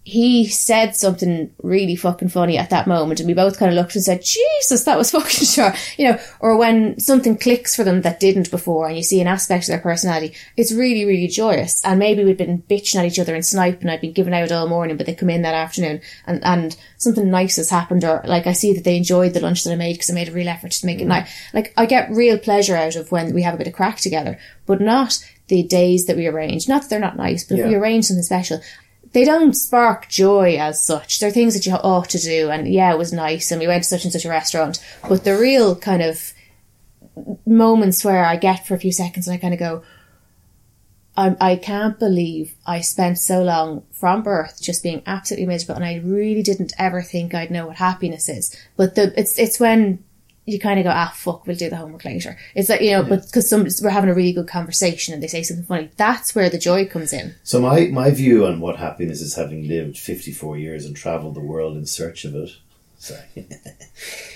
he said something really fucking funny at that moment and we both kind of looked and said Jesus that was [laughs] fucking sure you know or when something clicks for them that didn't before and you see an aspect of their personality it's really really joyous. And maybe we'd been bitching at each other and sniping and I'd been giving out all morning but they come in that afternoon and, and something nice has happened or like I see that they enjoyed the lunch that I made because I made a real effort to make it mm. nice. Like I get real pleasure out of when we have a bit of crack together but not the days that we arrange. Not that they're not nice but if we arrange something special they don't spark joy as such. They're things that you ought to do, and yeah, it was nice, and we went to such and such a restaurant. But the real kind of moments where I get for a few seconds and I kind of go, I, I can't believe I spent so long from birth just being absolutely miserable, and I really didn't ever think I'd know what happiness is. But the it's it's when you kind of go, ah, fuck, we'll do the homework later. It's like you know, but because some we're having a really good conversation and they say something funny, that's where the joy comes in. So my, my view on what happiness is, having lived 54 years and travelled the world in search of it, sorry, [laughs]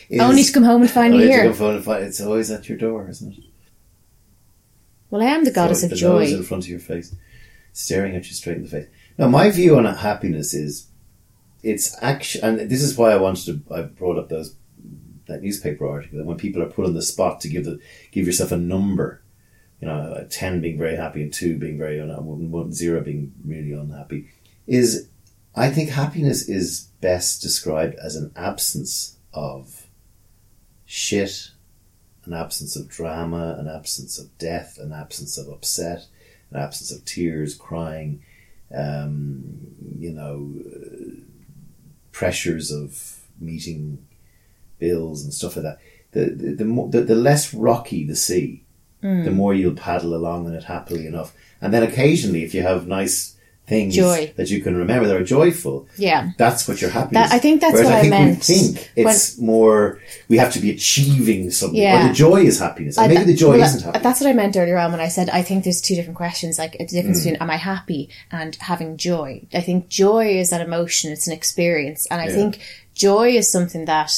is, Only to come home and find you to here. come phone and find- it's always at your door, isn't it? Well, I am the goddess So of the joy. in front of your face, staring at you straight in the face. Now, my view on happiness is it's actually, and this is why I wanted to. I brought up those that newspaper article that when people are put on the spot to give the give yourself a number, you know, ten being very happy and two being very unhappy, one, one, zero being really unhappy, is I think happiness is best described as an absence of shit, an absence of drama, an absence of death, an absence of upset, an absence of tears, crying, um, you know, pressures of meeting bills and stuff like that. The the the, mo- the, the less rocky the sea, Mm. the more you'll paddle along in it happily enough. And then occasionally, if you have nice things Joy. that you can remember that are joyful, Yeah. that's what your happiness. That- I think that's Whereas what I I think meant We think it's more we have to be achieving something. Or Yeah. the joy is happiness. And I- maybe the joy well, isn't happiness. That's what I meant earlier on when I said I think there's two different questions, like the Mm. difference between am I happy and having joy. I think joy is an emotion, it's an experience, and I Yeah. think joy is something that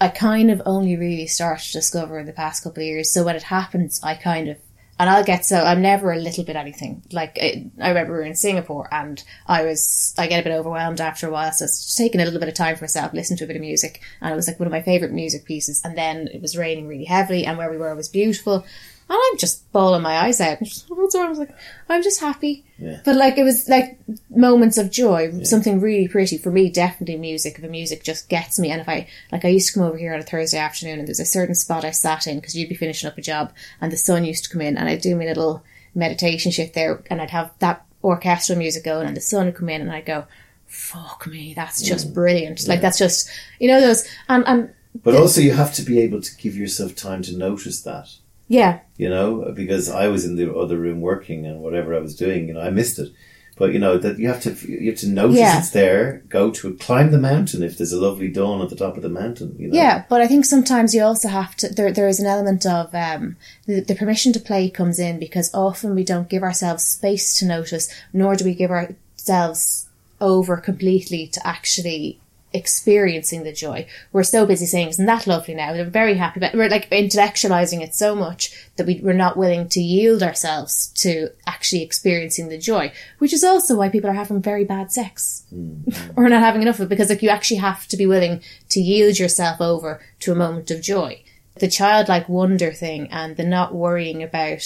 I kind of only really started to discover in the past couple of years. So when it happens, I kind of and I'll get so I'm never a little bit anything. Like I, I remember we were in Singapore and I was I get a bit overwhelmed after a while, so it's taking a little bit of time for myself, listen to a bit of music, and it was like one of my favorite music pieces. And then it was raining really heavily, and where we were was beautiful. And I'm just bawling my eyes out. What's wrong? I was like, I'm just happy. Yeah. But like it was like moments of joy, something really pretty for me. Definitely music. The music just gets me, and if I like, I used to come over here on a Thursday afternoon, and there's a certain spot I sat in because you'd be finishing up a job, and the sun used to come in, and I'd do my little meditation shift there, and I'd have that orchestral music going, and the sun would come in, and I'd go, "Fuck me, that's just mm. brilliant!" Like that's just you know those, and and but also, you have to be able to give yourself time to notice that. Yeah, You know, because I was in the other room working and whatever I was doing, you know, I missed it. But you know that you have to you have to notice Yeah. it's there. Go to it, climb the mountain if there's a lovely dawn at the top of the mountain. You know? Yeah, but I think sometimes you also have to. There, there is an element of um, the, the permission to play comes in because often we don't give ourselves space to notice, nor do we give ourselves over completely to actually experiencing the joy. We're so busy saying, "Isn't that lovely?" Now we're very happy, but we're like intellectualizing it so much that we, we're not willing to yield ourselves to actually experiencing the joy, which is also why people are having very bad sex mm-hmm. or not having enough of it because like you actually have to be willing to yield yourself over to a moment of joy. The childlike wonder thing and the not worrying about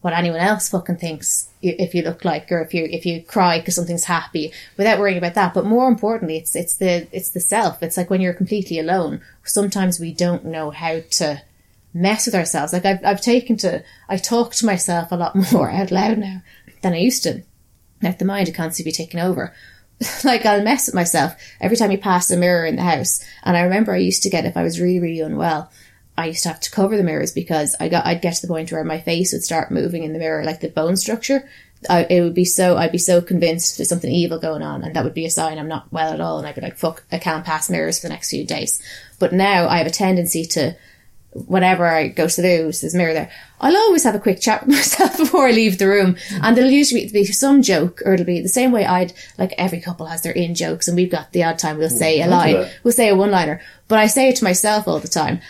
what anyone else fucking thinks if you look like or if you if you cry because something's happy without worrying about that. But more importantly it's it's the it's the self. It's like when you're completely alone sometimes we don't know how to mess with ourselves. Like I've, I've taken to I talk to myself a lot [laughs] more out loud now than I used to. Now the mind can't seem to be taken over. [laughs] Like I'll mess with myself every time you pass a mirror in the house. And I remember I used to get if I was really really unwell, I used to have to cover the mirrors because I got I'd get to the point where my face would start moving in the mirror like the bone structure. I, it would be so I'd be so convinced there's something evil going on, and that would be a sign I'm not well at all. And I'd be like, "Fuck, I can't pass mirrors for the next few days." But now I have a tendency to whenever I go to the loo, there's a mirror there. I'll always have a quick chat with [laughs] myself before I leave the room, and there'll usually be some joke, or it'll be the same way I'd like every couple has their in jokes, and we've got the odd time we'll say a line, we'll say a one liner, but I say it to myself all the time.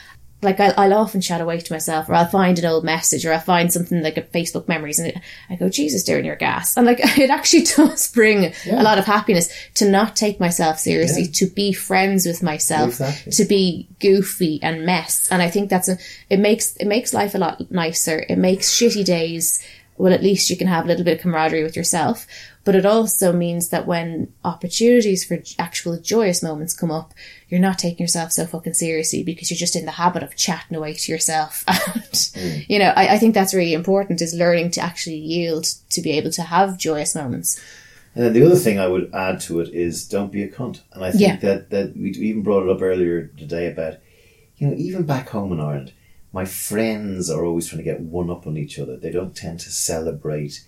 Like I'll, I'll often chat away to myself, or I'll find an old message, or I'll find something like a Facebook memories, and it, I go, "Jesus, Darren, you're gas," and like [laughs] it actually does bring a lot of happiness to not take myself seriously, Yeah. to be friends with myself, Exactly. to be goofy and mess. And I think that's a, it makes, it makes life a lot nicer. It makes shitty days, well, at least you can have a little bit of camaraderie with yourself. But it also means that when opportunities for actual joyous moments come up, you're not taking yourself so fucking seriously because you're just in the habit of chatting away to yourself. [laughs] And, mm. you know, I, I think that's really important is learning to actually yield to be able to have joyous moments. And then the other thing I would add to it is don't be a cunt. And I think Yeah. that, that we even brought it up earlier today about, you know, even back home in Ireland, my friends are always trying to get one up on each other. They don't tend to celebrate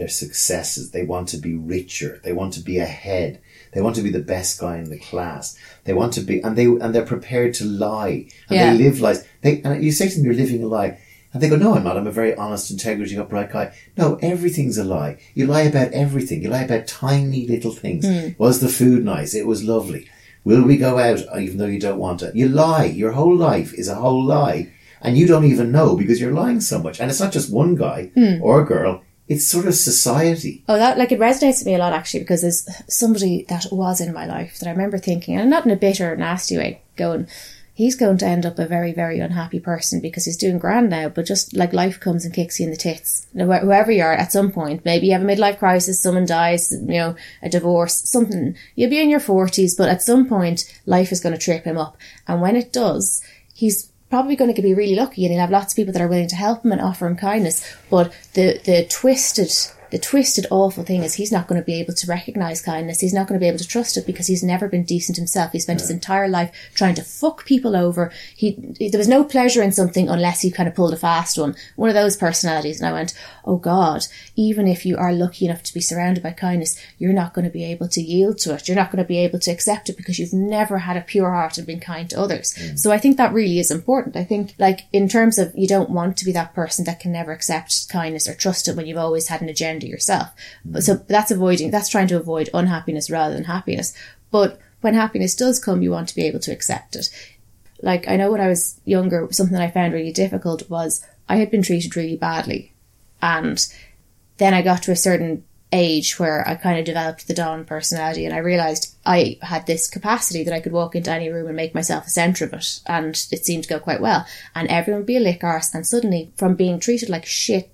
their successes. They want to be richer. They want to be ahead. They want to be the best guy in the class. They want to be, and they and they're prepared to lie. And Yeah. they live lies. They and you say to them, "You're living a lie," and they go, "No, I'm not. I'm a very honest, integrity, upright guy." No, everything's a lie. You lie about everything. You lie about tiny little things. Hmm. Was the food nice? It was lovely. Will we go out uh, even though you don't want to? You lie. Your whole life is a whole lie. And you don't even know because you're lying so much. And it's not just one guy hmm. or girl. It's sort of society. Oh, that like it resonates with me a lot actually because there's somebody that was in my life that I remember thinking, and not in a bitter, nasty way, going, he's going to end up a very, very unhappy person because he's doing grand now, but just like life comes and kicks you in the tits. Whoever you are at some point, maybe you have a midlife crisis, someone dies, you know, a divorce, something. You'll be in your forties, but at some point, life is going to trip him up, and when it does, he's probably going to be really lucky and he'll have lots of people that are willing to help him and offer him kindness. But the, the twisted, the twisted awful thing is he's not going to be able to recognize kindness. He's not going to be able to trust it because he's never been decent himself. He spent his entire life trying to fuck people over. He, there was no pleasure in something unless he kind of pulled a fast one. One of those personalities. And I went, Oh God, even if you are lucky enough to be surrounded by kindness, you're not going to be able to yield to it. You're not going to be able to accept it because you've never had a pure heart and been kind to others. Mm. So I think that really is important. I think like in terms of you don't want to be that person that can never accept kindness or trust it when you've always had an agenda yourself. But so that's avoiding, that's trying to avoid unhappiness rather than happiness. But when happiness does come, you want to be able to accept it. Like I know when I was younger, something I found really difficult was I had been treated really badly. And then I got to a certain age where I kind of developed the Dawn personality and I realised I had this capacity that I could walk into any room and make myself a centre of it and it seemed to go quite well. And everyone would be a lick arse and suddenly from being treated like shit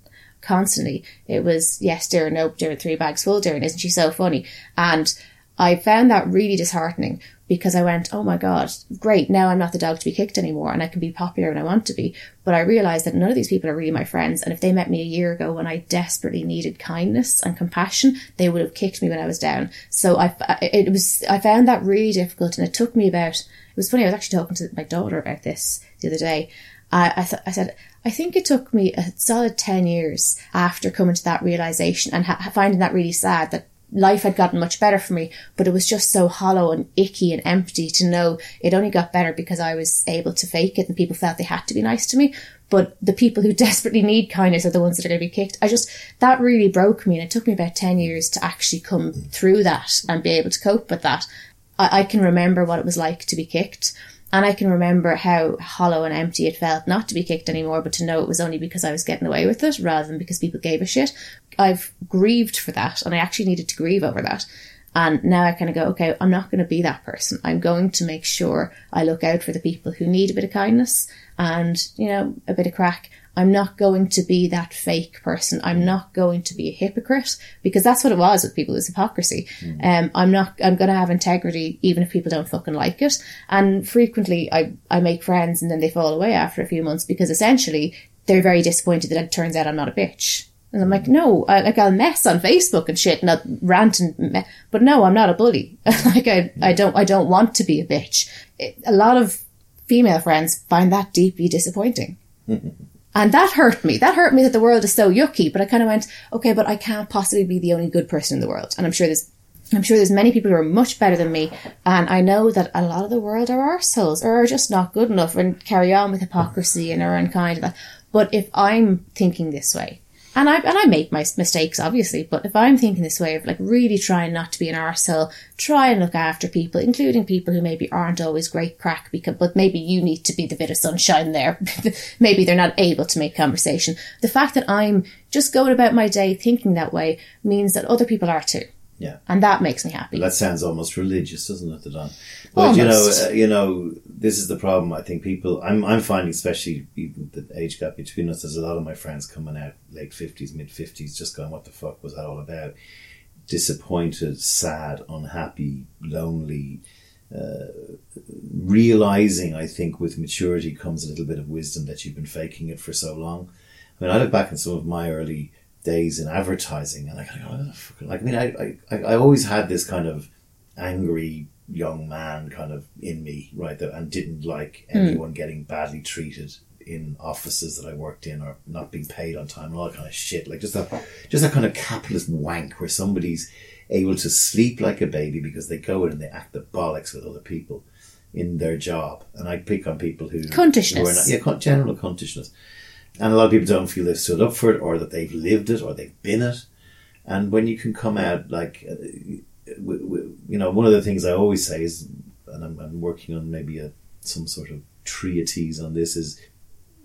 constantly, it was, yes, dear, nope, dear, three bags full, dear, isn't she so funny? And I found that really disheartening because I went, oh my God, great, now I'm not the dog to be kicked anymore and I can be popular when I want to be. But I realised that none of these people are really my friends. And if they met me a year ago when I desperately needed kindness and compassion, they would have kicked me when I was down. So I, it was, I found that really difficult and it took me about, it was funny, I was actually talking to my daughter about this the other day I, I, th- I said, I think it took me a solid 10 years after coming to that realization and ha- finding that really sad that life had gotten much better for me, but it was just so hollow and icky and empty to know it only got better because I was able to fake it and people felt they had to be nice to me. But the people who [laughs] desperately need kindness are the ones that are going to be kicked. I just, that really broke me and it took me about 10 years to actually come through that and be able to cope with that. I, I can remember what it was like to be kicked. And I can remember how hollow and empty it felt not to be kicked anymore, but to know it was only because I was getting away with it rather than because people gave a shit. I've grieved for that and I actually needed to grieve over that. And now I kind of go, okay, I'm not going to be that person. I'm going to make sure I look out for the people who need a bit of kindness and, you know, a bit of crack. I'm not going to be that fake person. I'm not going to be a hypocrite because that's what it was with people is hypocrisy. Um, I'm not, I'm going to have integrity even if people don't fucking like it. And frequently I, I make friends and then they fall away after a few months because essentially they're very disappointed that it turns out I'm not a bitch. And I'm like, no, I, like I'll mess on Facebook and shit and I'll rant and, me- but no, I'm not a bully. [laughs] like I, I don't, I don't want to be a bitch. It, a lot of female friends find that deeply disappointing. [laughs] And that hurt me. That hurt me that the world is so yucky. But I kind of went, okay, but I can't possibly be the only good person in the world. And I'm sure there's, I'm sure there's many people who are much better than me. And I know that a lot of the world are arseholes or are just not good enough and carry on with hypocrisy and are unkind. But if I'm thinking this way, and I, and I make my mistakes, obviously, but if I'm thinking this way of like really trying not to be an arsehole, try and look after people, including people who maybe aren't always great crack, because, but maybe you need to be the bit of sunshine there. [laughs] maybe they're not able to make conversation. The fact that I'm just going about my day thinking that way means that other people are too. Yeah. And that makes me happy. That sounds almost religious, doesn't it, Don? But you know, uh, you know, this is the problem. I think people. I'm, I'm finding, especially even the age gap between us. There's a lot of my friends coming out late fifties, mid fifties, just going, "What the fuck was that all about?" Disappointed, sad, unhappy, lonely. Uh, realizing, I think, with maturity comes a little bit of wisdom that you've been faking it for so long. I mean, I look back on some of my early days in advertising, and I kind of go, "Oh, like, I mean, I, I, I always had this kind of angry young man kind of in me, right, that, and didn't like hmm. anyone getting badly treated in offices that I worked in or not being paid on time and all that kind of shit. Like just that, just that kind of capitalist wank where somebody's able to sleep like a baby because they go in and they act the bollocks with other people in their job. And I pick on people who Cuntishness. who are not, yeah, general cuntishness. And a lot of people don't feel they've stood up for it or that they've lived it or they've been it. And when you can come out like, uh, you know, one of the things I always say is, and I'm, I'm working on maybe a some sort of treatise on this is,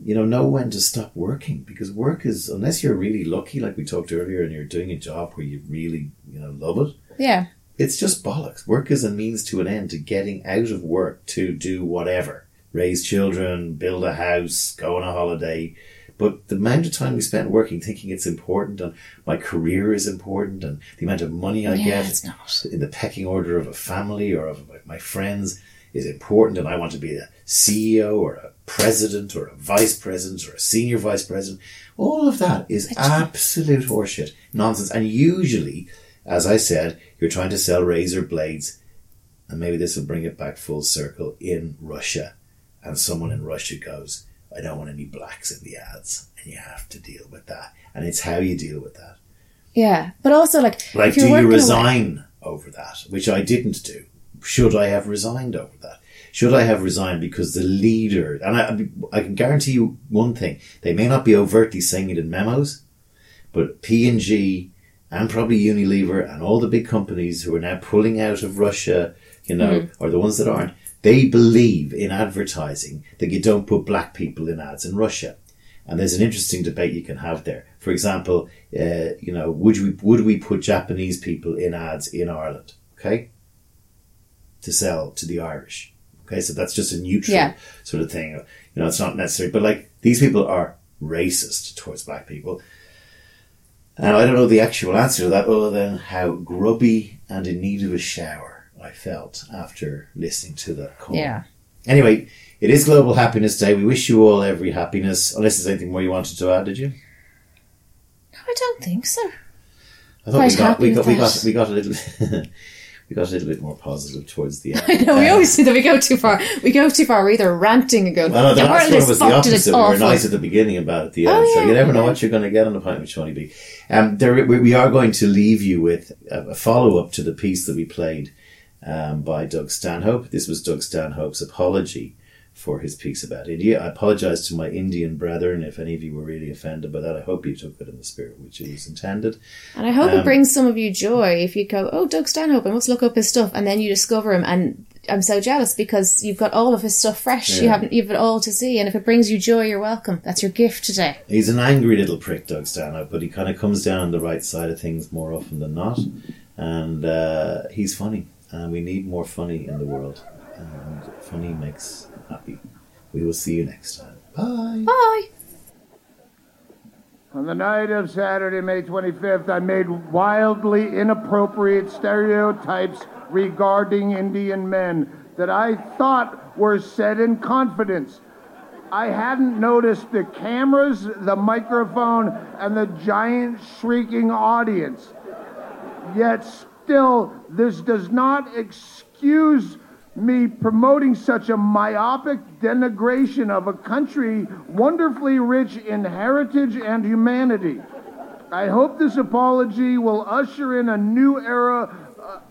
you know, know when to stop working because work is unless you're really lucky, like we talked earlier, and you're doing a job where you really, you know, love it. yeah. It's just bollocks. Work is a means to an end to getting out of work to do whatever. Raise children, build a house, go on a holiday. But the amount of time we spend working thinking it's important and my career is important and the amount of money I Yeah, get it's not. in the pecking order of a family or of my- my friends is important and I want to be a CEO or a president or a vice president or a senior vice president. All of that is absolute horseshit, nonsense. And usually, as I said, you're trying to sell razor blades and maybe this will bring it back full circle in Russia. And someone in Russia goes, I don't want any blacks in the ads. And you have to deal with that. And it's how you deal with that. Yeah. But also like, Like, do you working away- resign over that? Which I didn't do. Should I have resigned over that? Should I have resigned because the leader, and I, I can guarantee you one thing, they may not be overtly saying it in memos, but P&G and probably Unilever and all the big companies who are now pulling out of Russia, you know, mm-hmm. or the ones that aren't, they believe in advertising that you don't put black people in ads in Russia. And there's an interesting debate you can have there. For example, uh, you know, would we would we put Japanese people in ads in Ireland? Okay, to sell to the Irish. Okay, so that's just a neutral Yeah. sort of thing. You know, it's not necessary, but like these people are racist towards black people. And I don't know the actual answer to that other than how grubby and in need of a shower I felt after listening to that call. Yeah. Anyway, it is Global Happiness Day. We wish you all every happiness. Unless there's anything more you wanted to add, did you? No, I don't think so. I thought Quite we got we got we got we got a little [laughs] we got a little bit more positive towards the [laughs] end. I know, we Uh, always do that. We go too far. We go too far. We're either ranting and going, Well, no, the last one was the fucked and it's opposite. We were nice at the beginning about at the end, Oh, so yeah, you never know what you're going to get on the pint with Seaniebee. Um, there, we, we are going to leave you with a, a follow up to the piece that we played um, by Doug Stanhope. This was Doug Stanhope's apology for his piece about India. I apologise to my Indian brethren if any of you were really offended by that. I hope you took it in the spirit which it was intended. And I hope Um, it brings some of you joy if you go, oh, Doug Stanhope, I must look up his stuff, and then you discover him. And I'm so jealous because you've got all of his stuff fresh. You haven't, you've it all to see. And if it brings you joy, you're welcome. That's your gift today. He's an angry little prick, Doug Stanhope, but he kind of comes down on the right side of things more often than not. And uh, he's funny, and we need more funny in the world. And funny makes happy. We will see you next time. Bye. Bye. On the night of Saturday, May 25th, I made wildly inappropriate stereotypes regarding Indian men that I thought were said in confidence. I hadn't noticed the cameras, the microphone, and the giant shrieking audience. Yet still, this does not excuse me promoting such a myopic denigration of a country wonderfully rich in heritage and humanity. I hope this apology will usher in a new era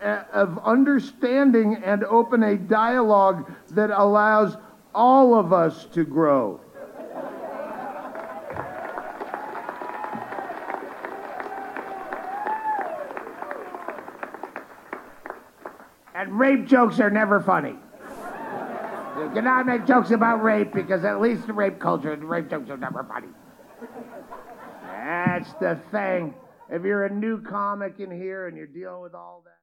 uh, of understanding and open a dialogue that allows all of us to grow. And rape jokes are never funny. You cannot make jokes about rape because at least the rape culture, rape jokes are never funny. That's the thing. If you're a new comic in here and you're dealing with all that.